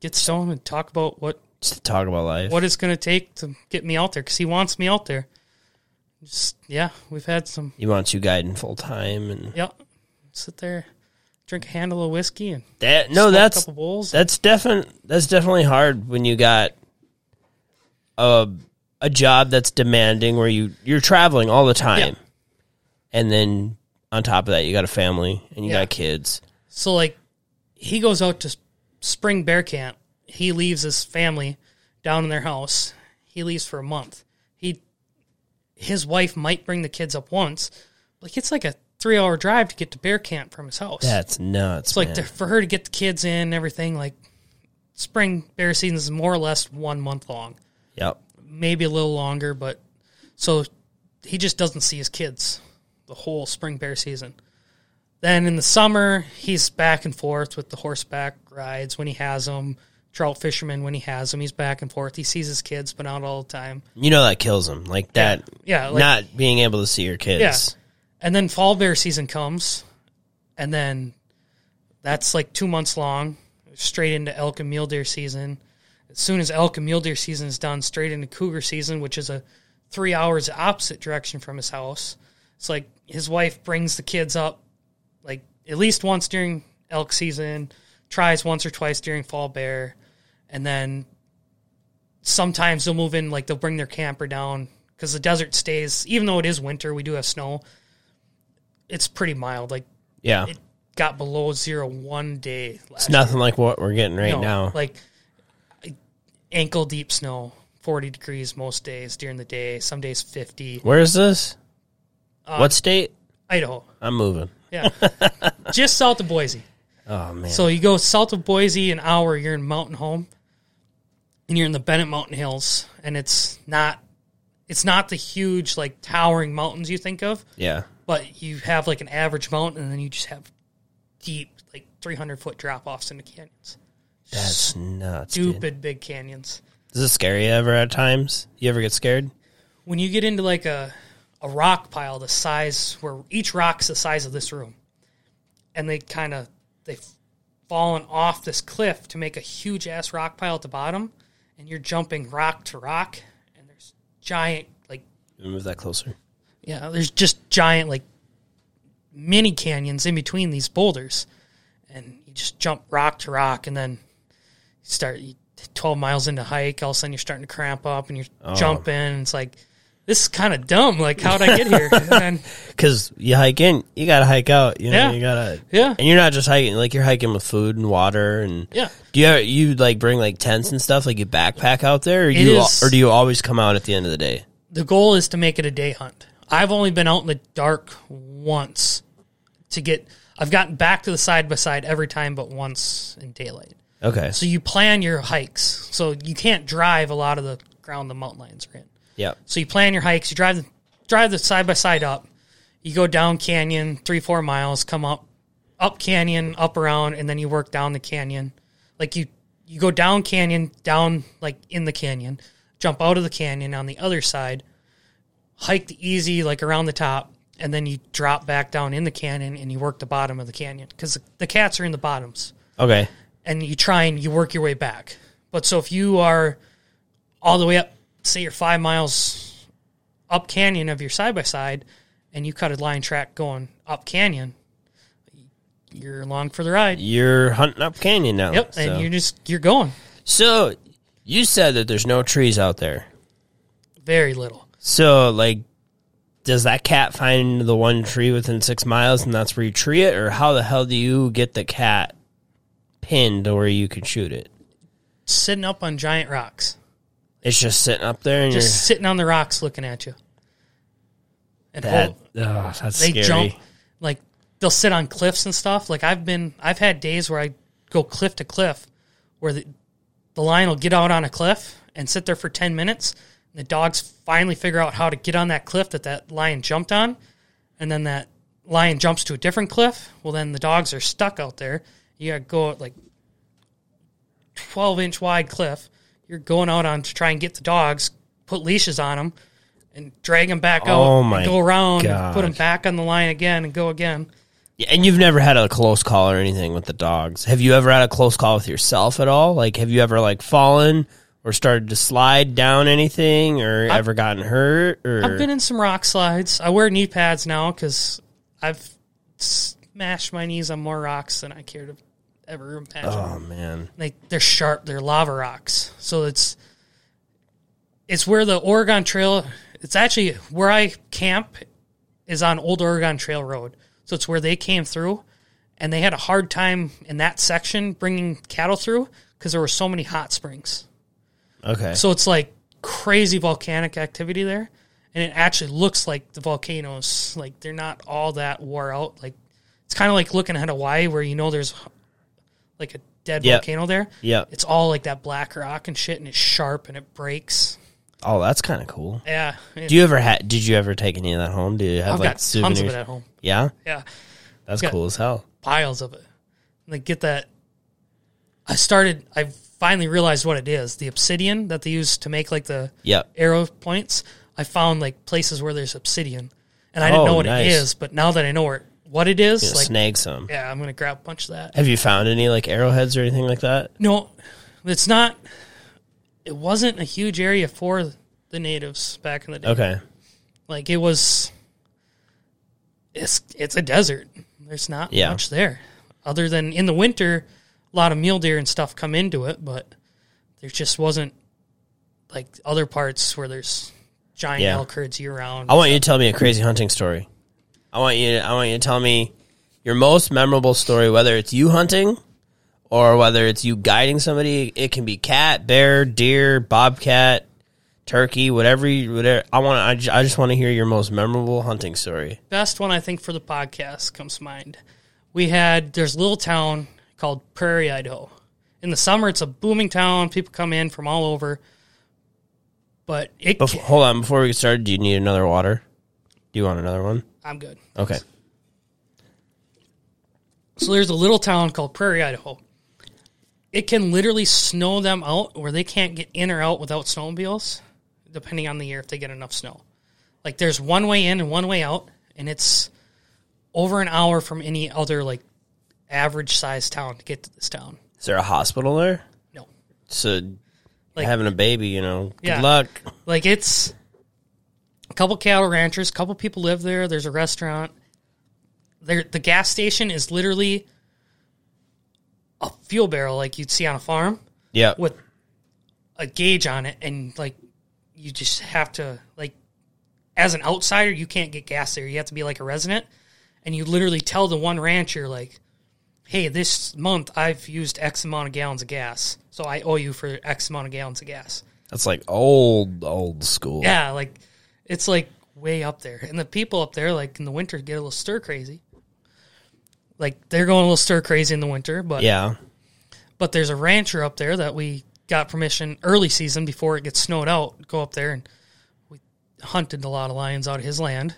get stoned and talk about what just to talk about life. what it's going to take to get me out there because he wants me out there. Just yeah, we've had some. He wants you guiding full time and Yeah, sit there, drink a handle of whiskey and that. No, smoke that's a couple bowls. that's definitely that's definitely hard when you got a a job that's demanding where you you're traveling all the time, and then on top of that you got a family and you Yeah. got kids. So like, he goes out to s- spring bear camp. He leaves his family down in their house. He leaves for a month. He, his wife might bring the kids up once, like it's like a three hour drive to get to bear camp from his house. That's nuts. it's like to, for her to get the kids in and everything. Like, spring bear season is more or less one month long. yep. maybe a little longer, but so he just doesn't see his kids the whole spring bear season. Then in the summer, he's back and forth with the horseback rides when he has them, trout fisherman when he has them. He's back and forth. He sees his kids, but not all the time. You know that kills him. Like that. Yeah, like, not being able to see your kids. Yeah. And then fall bear season comes, and then that's like two months long, straight into elk and mule deer season. As soon as elk and mule deer season is done, straight into cougar season, which is a three hours opposite direction from his house. It's like his wife brings the kids up, like at least once during elk season, tries once or twice during fall bear, and then sometimes they'll move in, like they'll bring their camper down because the desert stays, even though it is winter, we do have snow. It's pretty mild. Like Yeah. it got below zero one day. Last It's nothing like what we're getting right no, now. Like ankle deep snow, 40 degrees most days during the day, some days 50. Where is this? Uh, what state? Idaho. I'm moving. Yeah. Just south of Boise. Oh man. So you go south of Boise an hour, you're in Mountain Home, and you're in the Bennett Mountain Hills, and it's not it's not the huge like towering mountains you think of, yeah. but you have like an average mountain, and then you just have deep like 300 foot drop offs into canyons. That's nuts. dude. Stupid big canyons. Is it scary ever at times? You ever get scared? when you get into like a a rock pile the size where each rock's the size of this room and they kind of they've fallen off this cliff to make a huge ass rock pile at the bottom and you're jumping rock to rock and there's giant like Move that closer. yeah there's just giant like mini canyons in between these boulders and you just jump rock to rock and then you start you, 12 miles into hike all of a sudden you're starting to cramp up and you're oh. jumping and it's like this is kind of dumb like how'd i get here and Because you hike in, you gotta hike out. You know, Yeah. you gotta. yeah And you're not just hiking; like you're hiking with food and water. And yeah do you you like bring like tents and stuff? Like you backpack out there, or you is- or do you always come out at the end of the day? the goal is to make it a day hunt i've only been out in the dark once to get i've gotten back to the side by side every time but once in daylight Okay. so you plan your hikes so you can't drive a lot of the ground the mountain lions are in Yep. So you plan your hikes. You drive the drive the side by side up. You go down canyon three four miles. Come up up canyon up around, and then you work down the canyon. Like you you go down canyon down like in the canyon. Jump out of the canyon on the other side. Hike the easy like around the top, and then you drop back down in the canyon and you work the bottom of the canyon because the cats are in the bottoms Okay. and you try and you work your way back. But so if you are all the way up, say you're five miles up canyon of your side by side, and you cut a line track going up canyon, you're along for the ride. You're hunting up canyon now. Yep, so. and you're just you're going So you said that there's no trees out there. very little. So like, does that cat find the one tree within six miles, and that's where you tree it, or how the hell do you get the cat pinned to where you can shoot it? Sitting up on giant rocks, It's just sitting up there, and just sitting on the rocks looking at you. And that. Oh, that's they scary. jump like they'll sit on cliffs and stuff. Like I've been I've had days where I go cliff to cliff where the the lion will get out on a cliff and sit there for 10 minutes. And the dogs finally figure out how to get on that cliff that that lion jumped on. And then that lion jumps to a different cliff. Well, then the dogs are stuck out there. You got to go like 12 inch wide cliff. You're going out on to try and get the dogs, put leashes on them. and drag them back out Oh and my go around and put them back on the line again and go again. Yeah, and you've never had a close call or anything with the dogs. Have you ever had a close call with yourself at all? Like, have you ever like fallen or started to slide down anything, or ever gotten hurt? Or I've been in some rock slides. I wear knee pads now because I've smashed my knees on more rocks than I care to ever imagine. oh man, Like they're sharp. They're lava rocks. So it's it's where the Oregon Trail. It's actually where I camp is on Old Oregon Trail Road. So it's where they came through, and they had a hard time in that section bringing cattle through because there were so many hot springs. okay, So it's like crazy volcanic activity there. And it actually looks like the volcanoes, like they're not all that wore out. Like it's kind of like looking at Hawaii where you know there's like a dead Yep. volcano there. yeah. It's all like that black rock and shit and it's sharp and it breaks. Oh, that's kind of cool. Yeah. Do you ever had? Did you ever take any of that home? Do you have I've like got souvenirs? tons of it at home. Yeah, Yeah. that's got- cool as hell. Piles of it. They get that I started I finally realized what it is. The obsidian that they use to make like the Yep. arrow points, I found like places where there's obsidian, and I didn't Oh, know what nice. it is. But now that I know what what it is, like snag some. yeah, I'm gonna grab a bunch of that. Have you found any like arrowheads or anything like that? No, it's not. It wasn't a huge area for the natives back in the day. Okay. Like it was. It's it's a desert. There's not Yeah. much there, other than in the winter, a lot of mule deer and stuff come into it, but there just wasn't like other parts where there's giant Yeah. elk herds year round. I want you to tell me a crazy hunting story. I want you. I want you to tell me your most memorable story, whether it's you hunting or whether it's you guiding somebody. It can be cat, bear, deer, bobcat, turkey, whatever. You, whatever. I want. I just, I just want to hear your most memorable hunting story. best one I think for the podcast comes to mind. We had there's a little town called Prairie, Idaho. In the summer, it's a booming town. People come in from all over. But it, Bef- hold on, before we get started, do you need another water? Do you want another one? I'm good. Okay. So there's a little town called Prairie, Idaho. It can literally snow them out where they can't get in or out without snowmobiles, depending on the year if they get enough snow. Like there's one way in and one way out, and it's over an hour from any other like average sized town to get to this town. Is there a hospital there? No. So Like- having a baby, you know. Good Yeah. luck. Like it's a couple cattle ranchers, a couple people live there. There's a restaurant. There, the gas station is literally a fuel barrel like you'd see on a farm Yeah. with a gauge on it, and like you just have to like as an outsider, you can't get gas there. You have to be like a resident, and you literally tell the one rancher like, "Hey, this month I've used X amount of gallons of gas, so I owe you for X amount of gallons of gas." That's like old, old school. Yeah, like it's like way up there. And the people up there, like in the winter, get a little stir crazy. Like they're going a little stir crazy in the winter, but Yeah. but there's a rancher up there that we got permission early season before it gets snowed out. Go up there and we hunted a lot of lions out of his land.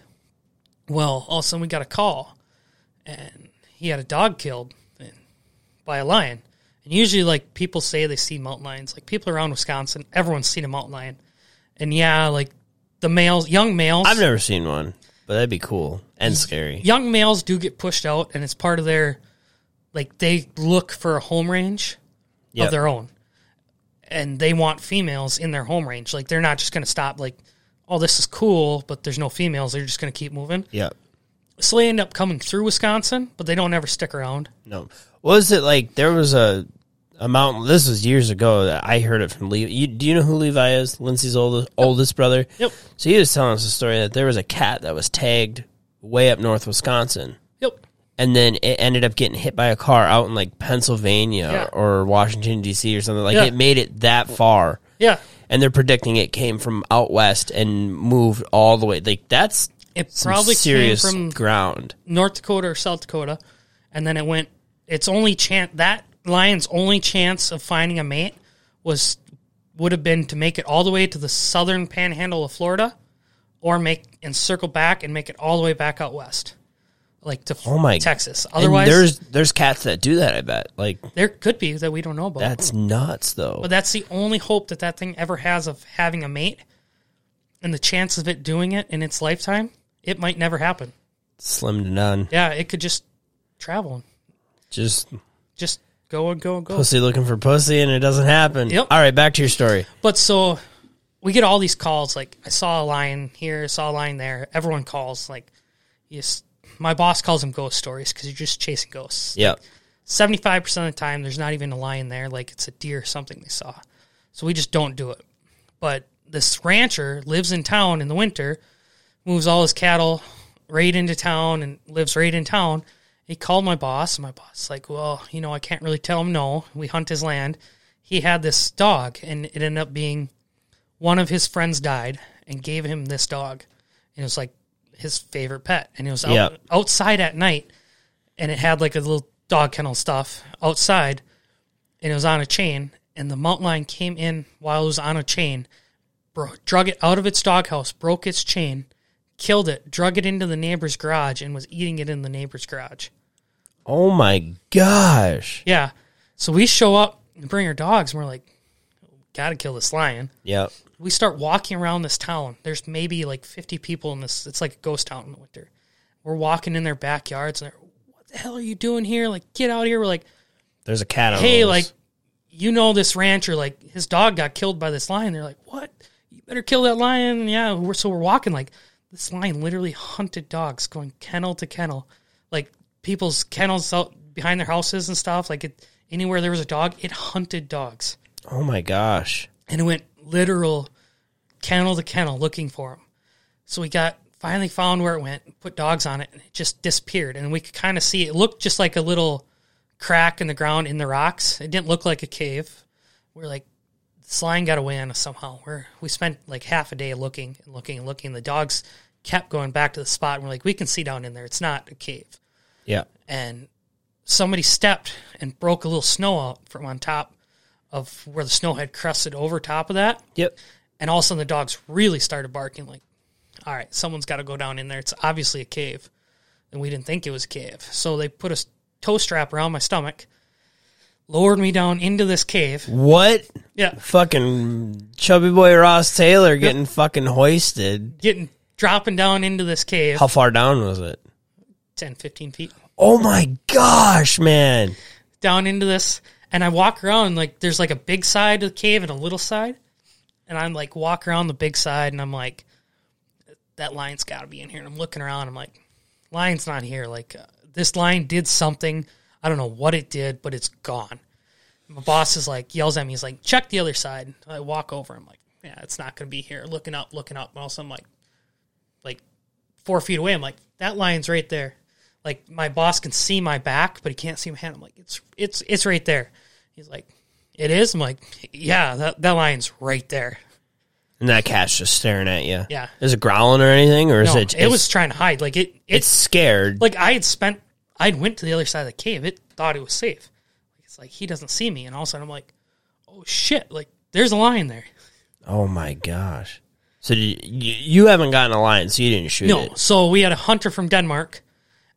Well, all of a sudden we got a call, and he had a dog killed by a lion. And usually, like people say they see mountain lions. Like people around Wisconsin, everyone's seen a mountain lion. And yeah, like the males, young males, I've never seen one, but that'd be cool and scary. young males do get pushed out, and it's part of their like they look for a home range Yep. of their own, and they want females in their home range. Like they're not just going to stop. Like, oh, this is cool, but there's no females. They're just going to keep moving. Yeah. So they end up coming through Wisconsin, but they don't ever stick around. No. What Was it like there was a a mountain? This was years ago. That I heard it from Levi. You, do you know who Levi is? Lindsay's oldest oldest brother. Yep. So he was telling us a story that there was a cat that was tagged way up north Wisconsin, Yep. and then it ended up getting hit by a car out in like Pennsylvania Yeah. or Washington D.C. or something. Like Yeah. it made it that far, Yeah. and they're predicting it came from out west and moved all the way. Like that's It probably serious came from ground. North Dakota or South Dakota, and then it went. Its only chance that lion's only chance of finding a mate was would have been to make it all the way to the southern panhandle of Florida, or make and circle back and make it all the way back out west, like to Oh my- Texas. And Otherwise, there's there's cats that do that. I bet. Like there could be that we don't know about. that's nuts, though. But that's the only hope that that thing ever has of having a mate and the chance of it doing it in its lifetime, it might never happen. Slim to none. Yeah, it could just travel, Just just go and go and go. pussy looking for pussy, and it doesn't happen. Yep. All right, back to your story. But so we get all these calls like I saw a lion here, saw a lion there. Everyone calls like yes. My boss calls them ghost stories because you're just chasing ghosts. Yep. Seventy five percent of the time, there's not even a lion there. Like it's a deer or something they saw. So we just don't do it. But this rancher lives in town in the winter, moves all his cattle right into town and lives right in town. He called my boss, and my boss like, well, you know, I can't really tell him no. We hunt his land. He had this dog, and it ended up being one of his friends died and gave him this dog. And it was like his favorite pet. And it was out, Yep. outside at night, and it had like a little dog kennel stuff outside, and it was on a chain. And the mountain lion came in while it was on a chain, bro- drug it out of its doghouse, broke its chain, killed it, drug it into the neighbor's garage, and was eating it in the neighbor's garage. Oh my gosh. Yeah. So we show up and bring our dogs, and we're like, gotta kill this lion. Yep. We start walking around this town. There's maybe like 50 people in this. It's like a ghost town in the winter. We're walking in their backyards, and they're, what the hell are you doing here? Like, get out of here. We're like, There's a cat on. hey, like, you know this rancher, like, his dog got killed by this lion. They're like, what? You better kill that lion. Yeah. We're, so we're walking, like, this lion literally hunted dogs going kennel to kennel. Like, people's kennels out behind their houses and stuff. Like, it, anywhere there was a dog, it hunted dogs. Oh my gosh. And it went literal kennel to kennel looking for them. So we got finally found where it went, put dogs on it, and it just disappeared. And we could kind of see it looked just like a little crack in the ground in the rocks. It didn't look like a cave. We're like, lion got away on us somehow. We're, we spent like half a day looking and looking and looking. The dogs kept going back to the spot. And we're like, we can see down in there. It's not a cave. Yeah. And somebody stepped and broke a little snow out from on top of where the snow had crusted over top of that. Yep. And all of a sudden, the dogs really started barking like, all right, someone's got to go down in there. It's obviously a cave. And we didn't think it was a cave. So they put a tow strap around my stomach, lowered me down into this cave. What? Yeah. Fucking chubby boy Ross Taylor getting fucking hoisted. Getting, dropping down into this cave, How far down was it? 10, 15 feet Oh my gosh, man. down into this. And I walk around, like, there's like a big side of the cave and a little side. And I'm like, walk around the big side, and I'm like, that lion's got to be in here. And I'm looking around, I'm like, lion's not here. Like, uh, this lion did something. I don't know what it did, but it's gone. My boss is like, yells at me. He's like, check the other side. I walk over. I'm like, yeah, it's not going to be here. Looking up, looking up. And all of a sudden, I'm like, like four feet away. I'm like, that lion's right there. Like my boss can see my back, but he can't see my hand. I'm like, it's it's it's right there. He's like, it is. I'm like, yeah, that that lion's right there. And that cat's just staring at you. Yeah. Is it growling or anything, or is it? it, was trying to hide. Like it, it It's scared. like I had spent. I went to the other side of the cave. It thought it was safe. It's like he doesn't see me, and all of a sudden I'm like, oh shit! Like there's a lion there. oh my gosh. So you, you you haven't gotten a lion, so you didn't shoot No, it. so we had a hunter from Denmark.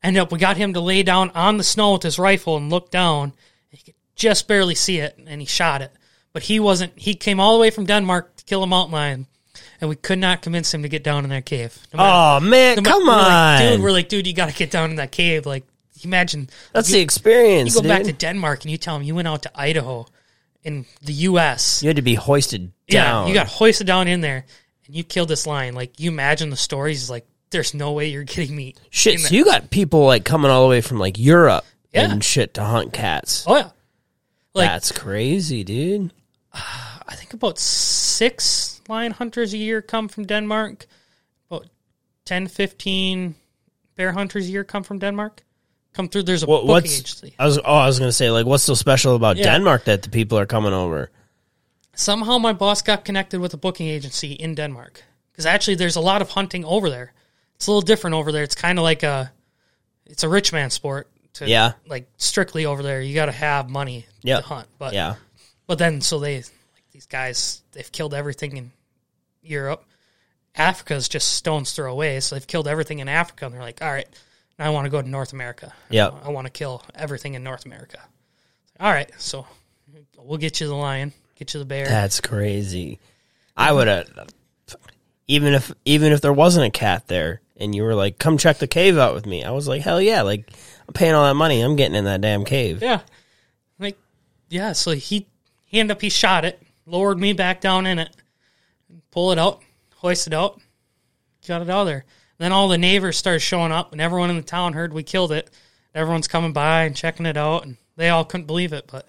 Ended up, we got him to lay down on the snow with his rifle and look down. He could just barely see it, and he shot it. But he wasn't. He came all the way from Denmark to kill a mountain lion, and we could not convince him to get down in that cave. No matter- Oh man, no matter- come we're on, like, dude. We're like, dude, you got to get down in that cave. Like, imagine That's the experience. you go back to Denmark and you tell them you went out to Idaho in the U.S. you had to be hoisted Yeah, down. you got hoisted down in there, and you killed this lion. Like, you imagine the stories. Is like, there's no way you're getting me. shit. So you got people like coming all the way from like Europe Yeah. and shit to hunt cats. Oh yeah, like That's crazy, dude. I think about six lion hunters a year come from Denmark. About 10, 15 bear hunters a year come from Denmark. Come through. There's a What, booking what's agency. I was oh I was gonna say like what's so special about Yeah. Denmark that the people are coming over? Somehow my boss got connected with a booking agency in Denmark because actually there's a lot of hunting over there. It's a little different over there. It's kind of like a, it's a rich man sport. To, Yeah. Like strictly over there, you got to have money Yep. to hunt. But Yeah, But then, so they, like these guys, they've killed everything in Europe. Africa's just stone's throw away. So they've killed everything in Africa. And they're like, all right, I want to go to North America. Yeah. I want to kill everything in North America. All right. So we'll get you the lion, get you the bear. that's crazy. I would have. even if even if there wasn't a cat there, and you were like, "Come check the cave out with me," I was like, "Hell yeah!" Like I'm paying all that money, I'm getting in that damn cave. Yeah. Like, yeah, so he, he ended up, he shot it, lowered me back down in it, pull it out, hoist it out, got it out of there. Then all the neighbors started showing up, and everyone in the town heard we killed it. Everyone's coming by and checking it out, and they all couldn't believe it. But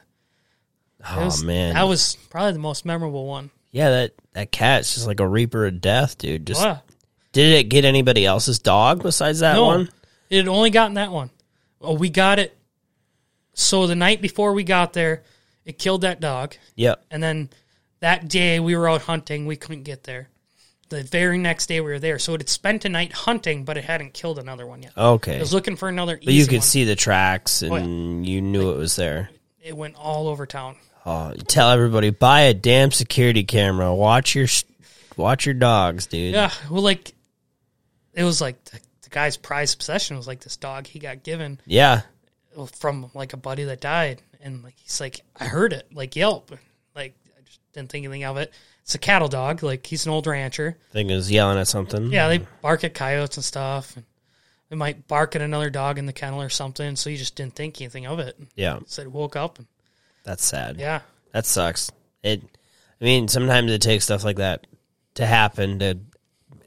Oh was- man, that was probably the most memorable one. yeah, that that cat's just like a reaper of death, dude. Just did it get anybody else's dog besides that No, one? it had only gotten that one. Oh, we got it. So the night before we got there, it killed that dog. Yep. And then that day we were out hunting, we couldn't get there. The very next day we were there, so it had spent a night hunting, but it hadn't killed another one yet. Okay. It was looking for another. But you could one. see the tracks, oh, and Oh, you knew it was there. it went all over town. Oh, tell everybody buy a damn security camera. Watch your watch your dogs, dude. Yeah, well, like it was like the, the guy's prized possession was like this dog he got given Yeah. from like a buddy that died, and like he's like, I heard it like yelp, like I just didn't think anything of it. It's a cattle dog, like he's an old rancher. Thing is yelling at something. Yeah, they bark at coyotes and stuff. And they might bark at another dog in the kennel or something. So you just didn't think anything of it. Yeah. So it woke up and That's sad. yeah, That sucks. It. I mean, sometimes it takes stuff like that to happen to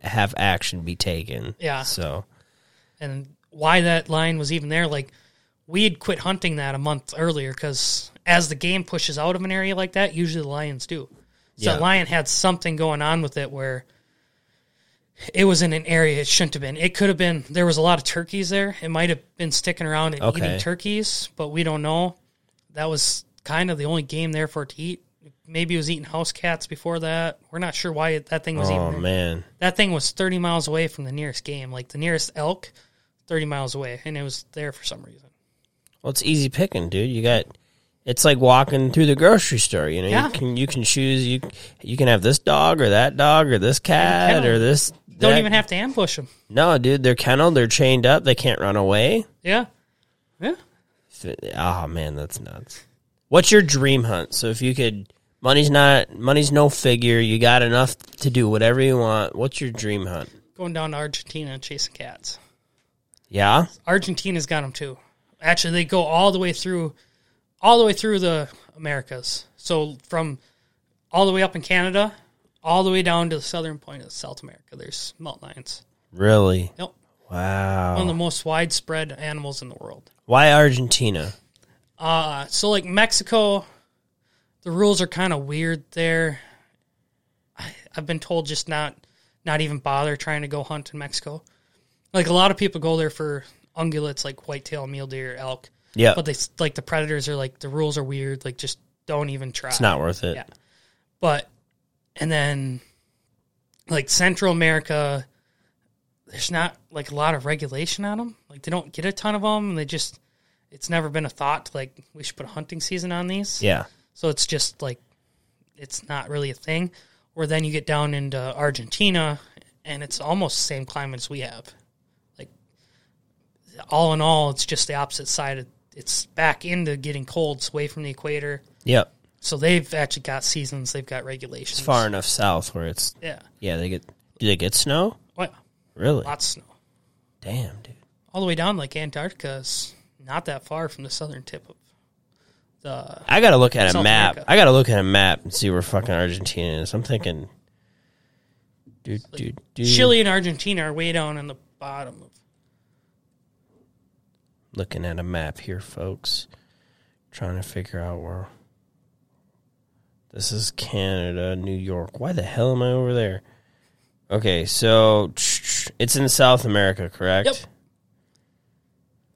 have action be taken. Yeah. So and why that line was even there, like we had quit hunting that a month earlier because as the game pushes out of an area like that, usually the lions do. So Yeah. the lion had something going on with it where it was in an area it shouldn't have been. It could have been there was a lot of turkeys there. It might have been sticking around and Okay. eating turkeys, but we don't know. That was kind of the only game there for it to eat. Maybe it was eating house cats before that. We're not sure why that thing was Oh even man. That thing was 30 miles away from the nearest game. Like the nearest elk, 30 miles away, and it was there for some reason. Well, it's easy picking, dude. You got. It's like walking through the grocery store. You know, Yeah. you can you can choose you you can have this dog or that dog or this cat or this. Don't that- even have to ambush them. No, dude, they're kenneled. They're chained up. They can't run away. Yeah. Yeah. Oh man, that's nuts. What's your dream hunt? So if you could, money's not money's no figure. You got enough to do whatever you want. What's your dream hunt? Going down to Argentina and chasing cats. Yeah, Argentina's got them too. Actually, they go all the way through, all the way through the Americas. So from all the way up in Canada, all the way down to the southern point of South America. There's mountain lions. really. Yep. Wow. One of the most widespread animals in the world. Why Argentina? Uh, so like Mexico, the rules are kind of weird there. I, I've been told just not, not even bother trying to go hunt in Mexico. Like a lot of people go there for ungulates, like whitetail, mule deer, elk. Yeah, But they like the predators are like the rules are weird. Like just don't even try. it's not worth it. Yeah. But and then like Central America, there's not like a lot of regulation on them. Like they don't get a ton of them. They just it's never been a thought to, like we should put a hunting season on these. Yeah, So it's just like it's not really a thing. Or then you get down into Argentina and it's almost the same climate as we have. Like all in all, it's just the opposite side. Of, it's back into getting cold. It's away from the equator. yep. So they've actually got seasons. They've got regulations. It's far enough south where it's Yeah. yeah. They get do they get snow? Oh, well, Really? lots of snow. Damn, dude. All the way down like Antarctica is not that far from the southern tip of the. I gotta look at a map. America. I gotta look at a map and see where fucking Argentina is. I'm thinking, dude, dude, dude. Chile and Argentina are way down in the bottom of. Looking at a map here, folks. Trying to figure out where. This is Canada, New York. Why the hell am I over there? Okay, so it's in South America, correct? Yep.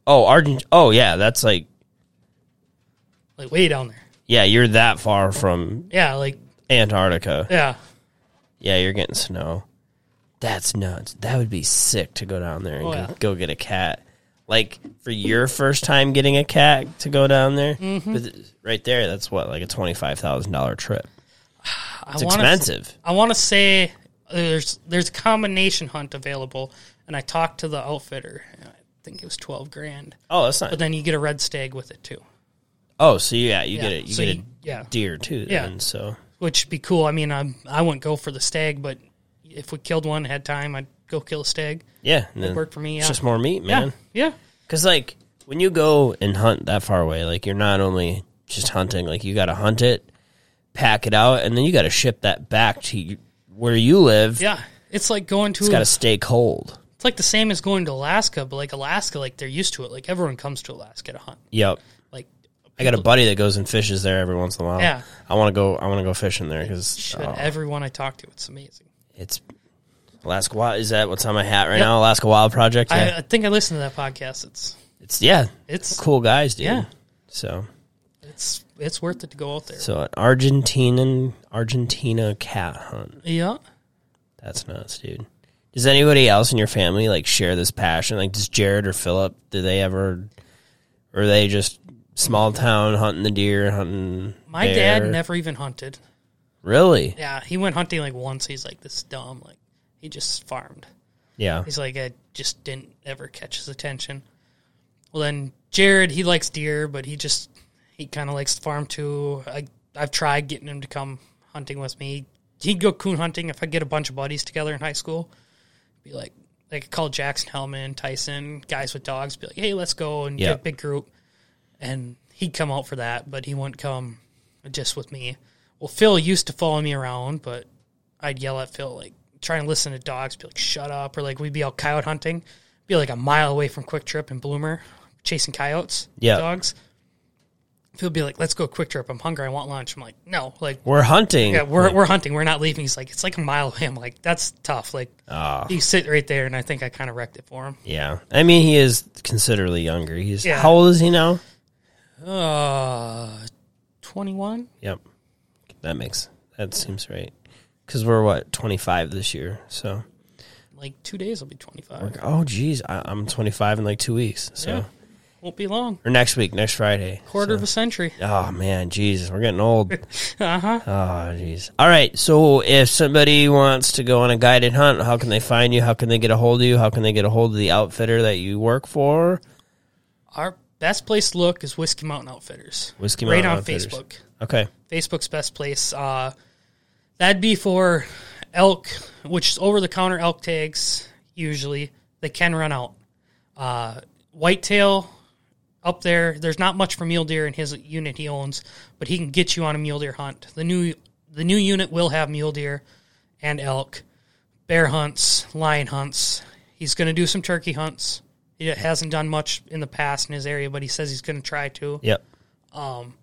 Oh, Argent. Oh, yeah, that's like Like way down there. yeah. You're that far from Yeah, like Antarctica. yeah, Yeah, you're getting snow. That's nuts. That would be sick to go down there and Oh, go, yeah. go get a cat. Like for your first time getting a cat to go down there, Mm-hmm. but right there, that's what like a twenty five thousand dollar trip. I It's wanna- expensive. I want to say there's there's a combination hunt available, and I talked to the outfitter. and I think it was twelve grand, Oh, that's not. but then you get a red stag with it too, oh, so yeah, you Yeah, get it. You so get a yeah. deer too. Yeah. Then, so which would be cool. I mean, I I wouldn't go for the stag, but if we killed one, had time, I'd go kill a stag. Yeah, then Worked for me. it's Yeah, just more meat, man. yeah. Because like when you go and hunt that far away, like you're not only just hunting, like you got to hunt it, pack it out, and then you got to ship that back to where you live. Yeah, it's like going to. It's got to stay cold. it's like the same as going to Alaska, but like Alaska, like they're used to it. Like everyone comes to Alaska to hunt. Yep. Like I got a buddy that goes and fishes there every once in a while. Yeah. I want to go. I want to go fishing there because shit, oh. everyone I talk to, it's amazing. it's Alaska Wild. Is that what's on my hat right Yep. now? Alaska Wild Project. Yeah. I, I think I listened to that podcast. It's it's yeah, it's cool guys, dude. Yeah. So it's it's worth it to go out there. so an Argentinian Argentina cat hunt. Yeah. That's nuts, dude. Does anybody else in your family like share this passion? Like, does Jared or Philip? Do they ever, or are they just small town hunting the deer, hunting? My bear? dad never even hunted. really. Yeah, he went hunting like once. He's like this is dumb. Like he just farmed. Yeah, He's like I just didn't ever catch his attention. Well then Jared, he likes deer, but he just he kind of likes to farm too. I I've tried getting him to come hunting with me. He'd go coon hunting if I get a bunch of buddies together in high school. Be like like call Jackson Hellman, Tyson, guys with dogs. Be like, hey, let's go and Yeah. get a big group. And he'd come out for that, but he wouldn't come just with me. Well, Phil used to follow me around, but I'd yell at Phil like try and listen to dogs, be like, shut up, or like we'd be out coyote hunting, be like a mile away from Kwik Trip and Bloomer, chasing coyotes, Yeah. dogs. He'll be like, let's go Kwik Trip. I'm hungry. I want lunch. I'm like, no, like we're hunting. yeah, we're we're hunting. We're not leaving. He's like, it's like a mile away. I'm like, that's tough. Like, Ah. you sit right there, and I think I kind of wrecked it for him. yeah. I mean, he is considerably younger. He's Yeah. how old is he now? Uh, twenty one. Yep, that makes that seems right. Because we're what twenty five this year, so Like two days, I'll be twenty five. oh geez, I, I'm twenty five in like two weeks. So Yeah. Won't be long. or next week, next Friday. Quarter of a century. Oh man, Jesus, we're getting old. Uh huh. Oh, jeez. All right. So, if somebody wants to go on a guided hunt, how can they find you? How can they get a hold of you? How can they get a hold of the outfitter that you work for? Our best place to look is Whiskey Mountain Outfitters. Whiskey Mountain Outfitters. right on Outfitters. Facebook. Okay. Facebook's best place. Uh, that'd be for elk, which is over the counter elk tags. Usually, they can run out. Uh, whitetail up there. There's not much for mule deer in his unit he owns, but he can get you on a mule deer hunt. The new the new unit will have mule deer and elk, bear hunts, lion hunts. He's going to do some turkey hunts. He hasn't done much in the past in his area, but he says he's going to try to Yep. Um,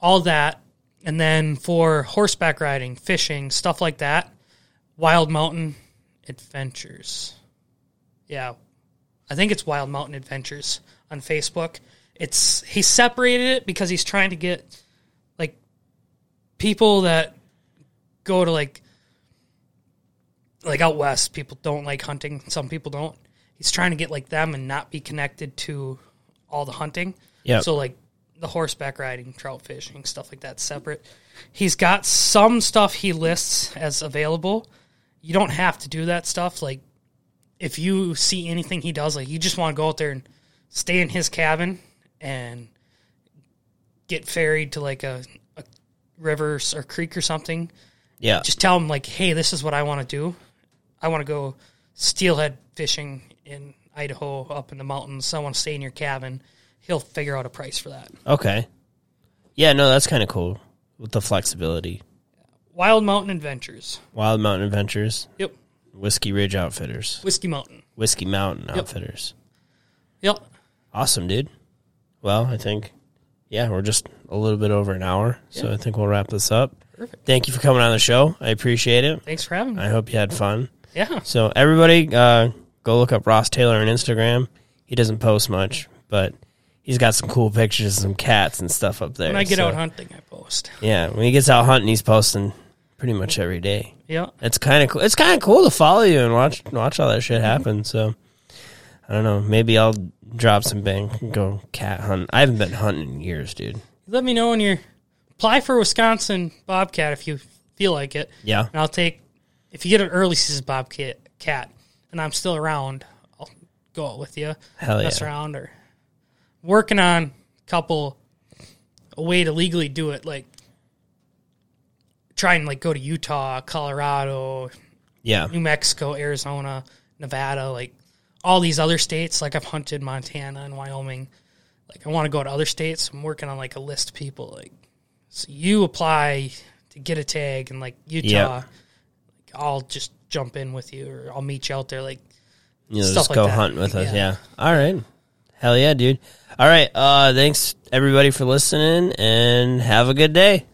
all that. And then for horseback riding, fishing, stuff like that, Wild Mountain Adventures. Yeah. I think it's Wild Mountain Adventures on Facebook. It's he separated it because he's trying to get like people that go to like like out west, people don't like hunting, some people don't. He's trying to get like them and not be connected to all the hunting. Yeah. So like the horseback riding, trout fishing, stuff like that separate. He's got some stuff he lists as available. You don't have to do that stuff. Like if you see anything he does, like you just want to go out there and stay in his cabin and get ferried to like a, a river or creek or something. Yeah. Just tell him like, hey, this is what I want to do. I want to go steelhead fishing in Idaho up in the mountains. I want to stay in your cabin. He'll figure out a price for that. Okay. Yeah. No, that's kind of cool with the flexibility. Wild Mountain Adventures. Wild Mountain Adventures, Yep. Whiskey Ridge Outfitters, Whiskey Mountain. Whiskey Mountain Outfitters. Yep. Awesome, dude. Well, I think, yeah, we're just a little bit over an hour, so I think we'll wrap this up. Perfect. Thank you for coming on the show. I appreciate it. Thanks for having me. I hope you had fun. Yeah. So everybody, uh, go look up Ross Taylor on Instagram. He doesn't post much, but he's got some cool pictures of some cats and stuff up there. When I get So, out hunting, I post. yeah, when he gets out hunting, he's posting pretty much every day. Yeah. It's kind of cool. It's kind of cool to follow you and watch watch all that shit mm-hmm. happen. So I don't know. Maybe I'll drop some bang and go cat hunt. I haven't been hunting in years, dude. Let me know when you're apply for Wisconsin Bobcat if you feel like it. Yeah, And I'll take if you get an early season Bobcat cat and I'm still around, I'll go out with you. hell yeah. mess around or working on a couple a way to legally do it like try and like go to Utah, Colorado, Yeah. New Mexico, Arizona, Nevada, like all these other states. Like I've hunted Montana and Wyoming. Like I want to go to other states. I'm working on like a list of people. Like so you apply to get a tag and like Utah. Yep. Like, I'll just jump in with you or I'll meet you out there. Like You know, Stuff just like go that. hunt with us. Yeah. Yeah. All right. Hell yeah, dude. All right. Uh, thanks everybody for listening and have a good day.